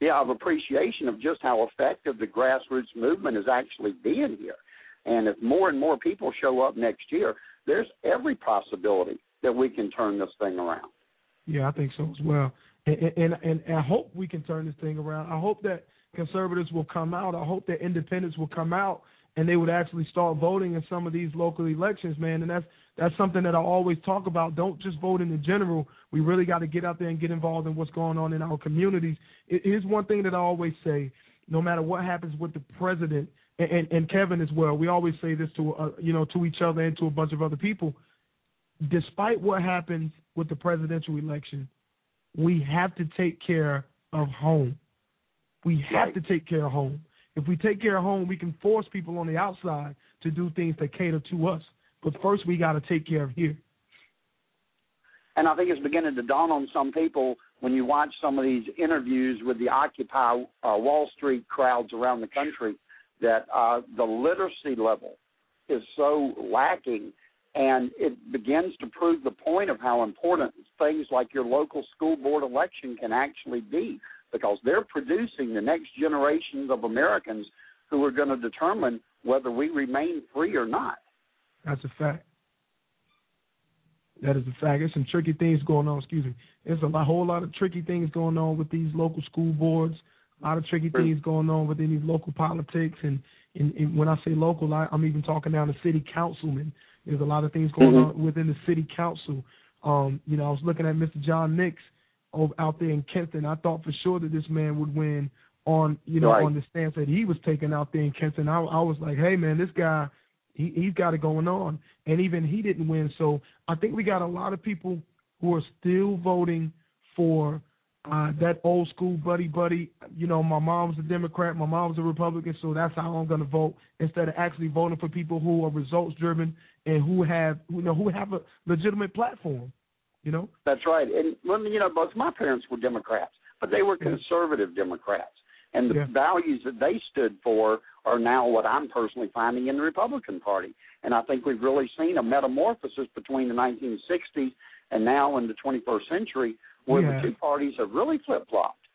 yeah, of appreciation of just how effective the grassroots movement is actually being here. And if more and more people show up next year, there's every possibility that we can turn this thing around. Yeah, I think so as well. And, and and and I hope we can turn this thing around. I hope that conservatives will come out. I hope that independents will come out and they would actually start voting in some of these local elections, man. And that's that's something that I always talk about. Don't just vote in the general. We really got to get out there and get involved in what's going on in our communities. It is one thing that I always say: no matter what happens with the president and, and, and Kevin as well, we always say this to uh, you know to each other and to a bunch of other people. Despite what happens with the presidential election, we have to take care of home. We have to take care of home. If we take care of home, we can force people on the outside to do things that cater to us. But first, we got to take care of here. And I think it's beginning to dawn on some people when you watch some of these interviews with the Occupy uh, Wall Street crowds around the country that uh, the literacy level is so lacking. And it begins to prove the point of how important things like your local school board election can actually be because they're producing the next generations of Americans who are going to determine whether we remain free or not. That's a fact. That is a fact. There's some tricky things going on. Excuse me. There's a lot, whole lot of tricky things going on with these local school boards. A lot of tricky things going on within these local politics, and, and, and when I say local, I, I'm even talking down to city councilmen. There's a lot of things going Mhm. on within the city council. Um, you know, I was looking at Mr. John Nix over out there in Kenton. I thought for sure that this man would win on you know Right. on the stance that he was taking out there in Kenton. I, I was like, hey man, this guy he he's got it going on, and even he didn't win. So I think we got a lot of people who are still voting for uh, that old school buddy buddy. You know, my mom's a Democrat, my mom's a Republican, so that's how I'm going to vote instead of actually voting for people who are results driven and who have you know who have a legitimate platform. You know, That's right. And you know, both my parents were Democrats, but they were conservative Democrats. And the Yeah. values that they stood for are now what I'm personally finding in the Republican Party. And I think we've really seen a metamorphosis between the 1960s and now in the 21st century where We the two parties have really flip flopped.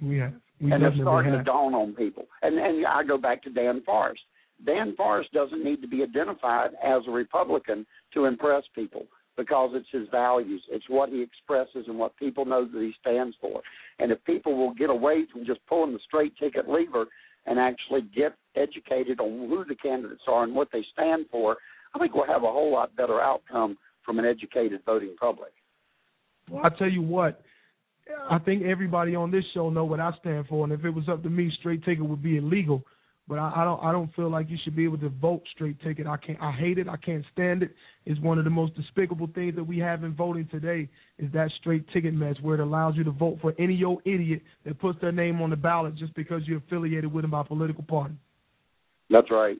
have we and it's starting to dawn on people. And and I go back to Dan Forest. Dan Forest doesn't need to be identified as a Republican to impress people because it's his values. It's what he expresses and what people know that he stands for. And if people will get away from just pulling the straight ticket lever and actually get educated on who the candidates are and what they stand for, I think we'll have a whole lot better outcome from an educated voting public. Well, I tell you what, I think everybody on this show know what I stand for, and if it was up to me, straight ticket would be illegal. But I, I don't I don't feel like you should be able to vote straight ticket. I can't I hate it. I can't stand it. It's one of the most despicable things that we have in voting today is that straight ticket mess where it allows you to vote for any old idiot that puts their name on the ballot just because you're affiliated with them by political party. That's right.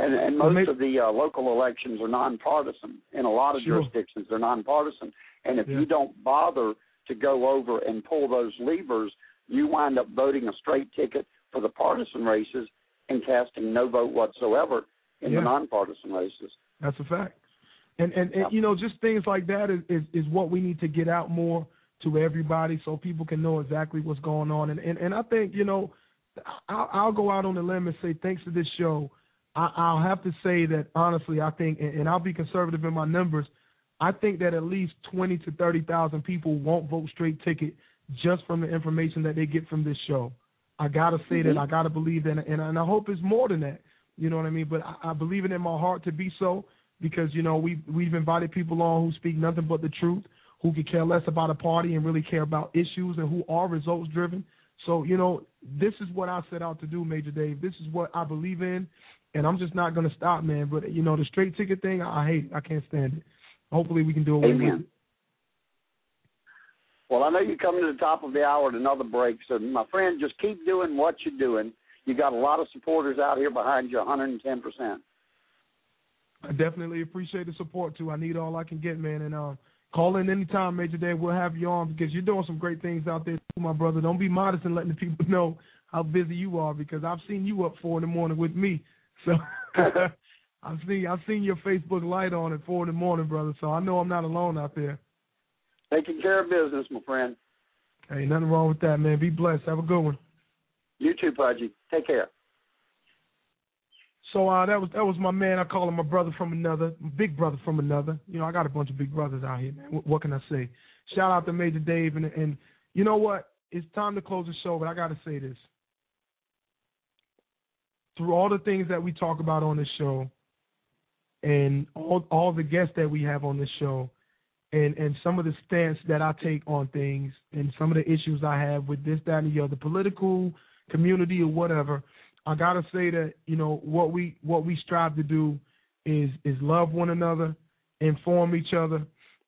And and most of the uh, local elections are nonpartisan. In a lot of Sure. jurisdictions, they're nonpartisan. And if Yeah. you don't bother to go over and pull those levers, you wind up voting a straight ticket for the partisan races and casting no vote whatsoever in Yeah. the nonpartisan races. That's a fact. And and, and you know, just things like that is, is is what we need to get out more to everybody so people can know exactly what's going on. And and, and I think you know, I'll, I'll go out on a limb and say thanks to this show, I, I'll have to say that honestly, I think, and, and I'll be conservative in my numbers. I think that at least twenty to thirty thousand people won't vote straight ticket just from the information that they get from this show. I gotta say that Mhm. I gotta believe that, and, and I hope it's more than that. You know what I mean? But I, I believe it in my heart to be so because you know we we've invited people on who speak nothing but the truth, who could care less about a party and really care about issues and who are results driven. So, you know, this is what I set out to do, Major Dave. This is what I believe in, and I'm just not going to stop, man. But, you know, the straight ticket thing, I hate it. I can't stand it. Hopefully we can do away Amen. with it. Well, I know you're coming to the top of the hour at another break, so my friend, just keep doing what you're doing. You got a lot of supporters out here behind you, 110 percent. I definitely appreciate the support too. I need all I can get, man. And um, call in anytime, Major Dave. We'll have you on because you're doing some great things out there, too, my brother. Don't be modest in letting the people know how busy you are because I've seen you up four in the morning with me. So I've seen I've seen your Facebook light on at four in the morning, brother. So I know I'm not alone out there. Taking care of business, my friend. Hey, nothing wrong with that, man. Be blessed. Have a good one. You too, Pudgy. Take care. So uh, that was that was my man. I call him my brother from another, big brother from another. You know, I got a bunch of big brothers out here, man. What, what can I say? Shout out to Major Dave, and and you know what? It's time to close the show, but I got to say this. Through all the things that we talk about on this show, and all all the guests that we have on this show, and and some of the stance that I take on things, and some of the issues I have with this, that, and the other, political community or whatever. I gotta say that you know what we what we strive to do is is love one another, inform each other,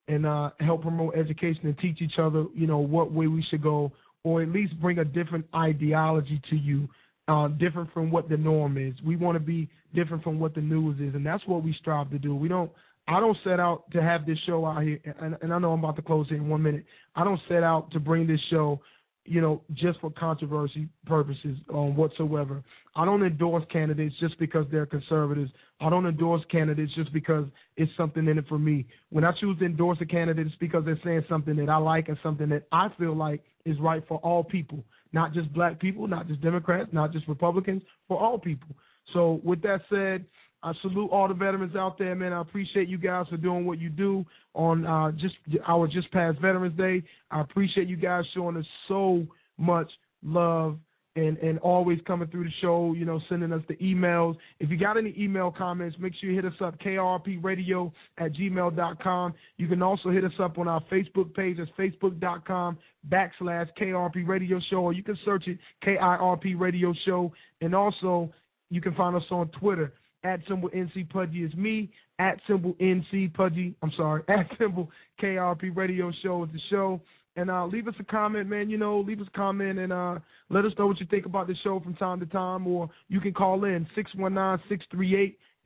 and uh, help promote education and teach each other you know what way we should go, or at least bring a different ideology to you, uh, different from what the norm is. We want to be different from what the news is, and that's what we strive to do. We don't. I don't set out to have this show out here, and, and I know I'm about to close here in one minute. I don't set out to bring this show you know, just for controversy purposes um, whatsoever. I don't endorse candidates just because they're conservatives. I don't endorse candidates just because it's something in it for me. When I choose to endorse a candidate, it's because they're saying something that I like and something that I feel like is right for all people, not just black people, not just Democrats, not just Republicans, for all people. So, with that said, I salute all the veterans out there, man. I appreciate you guys for doing what you do on uh, just our just past Veterans Day. I appreciate you guys showing us so much love and and always coming through the show, you know, sending us the emails. If you got any email comments, make sure you hit us up, kirpradio at gmail.com. You can also hit us up on our Facebook page. It's facebook.com backslash KIRP Radio Show, or you can search it KIRP Radio Show. And also, you can find us on Twitter at symbol NC Pudgy is me. At symbol NC Pudgy, I'm sorry, at symbol KIRP Radio Show is the show. And uh, leave us a comment, man. You know, leave us a comment and uh, let us know what you think about the show from time to time. Or you can call in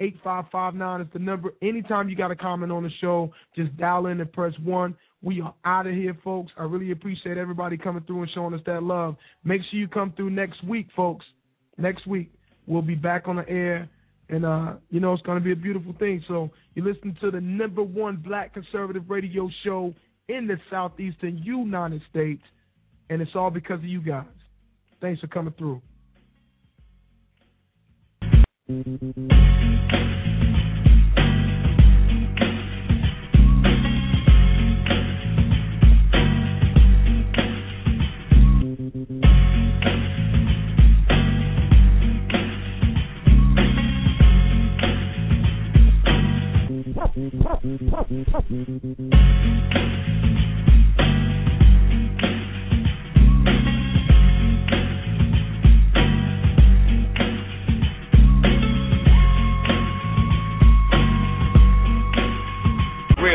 619-638-8559 is the number. Anytime you got a comment on the show, just dial in and press 1. We are out of here, folks. I really appreciate everybody coming through and showing us that love. Make sure you come through next week, folks. Next week, we'll be back on the air and uh, you know it's going to be a beautiful thing. So you listen to the number one black conservative radio show in the southeastern United States, and it's all because of you guys. Thanks for coming through. Real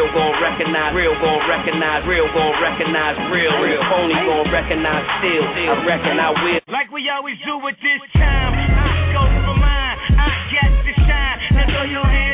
gon' recognize, real gon' recognize, real, real real phony gon' recognize still. I reckon I will. Like we always do with this time. I go for mine. I got to shine. Now throw your hands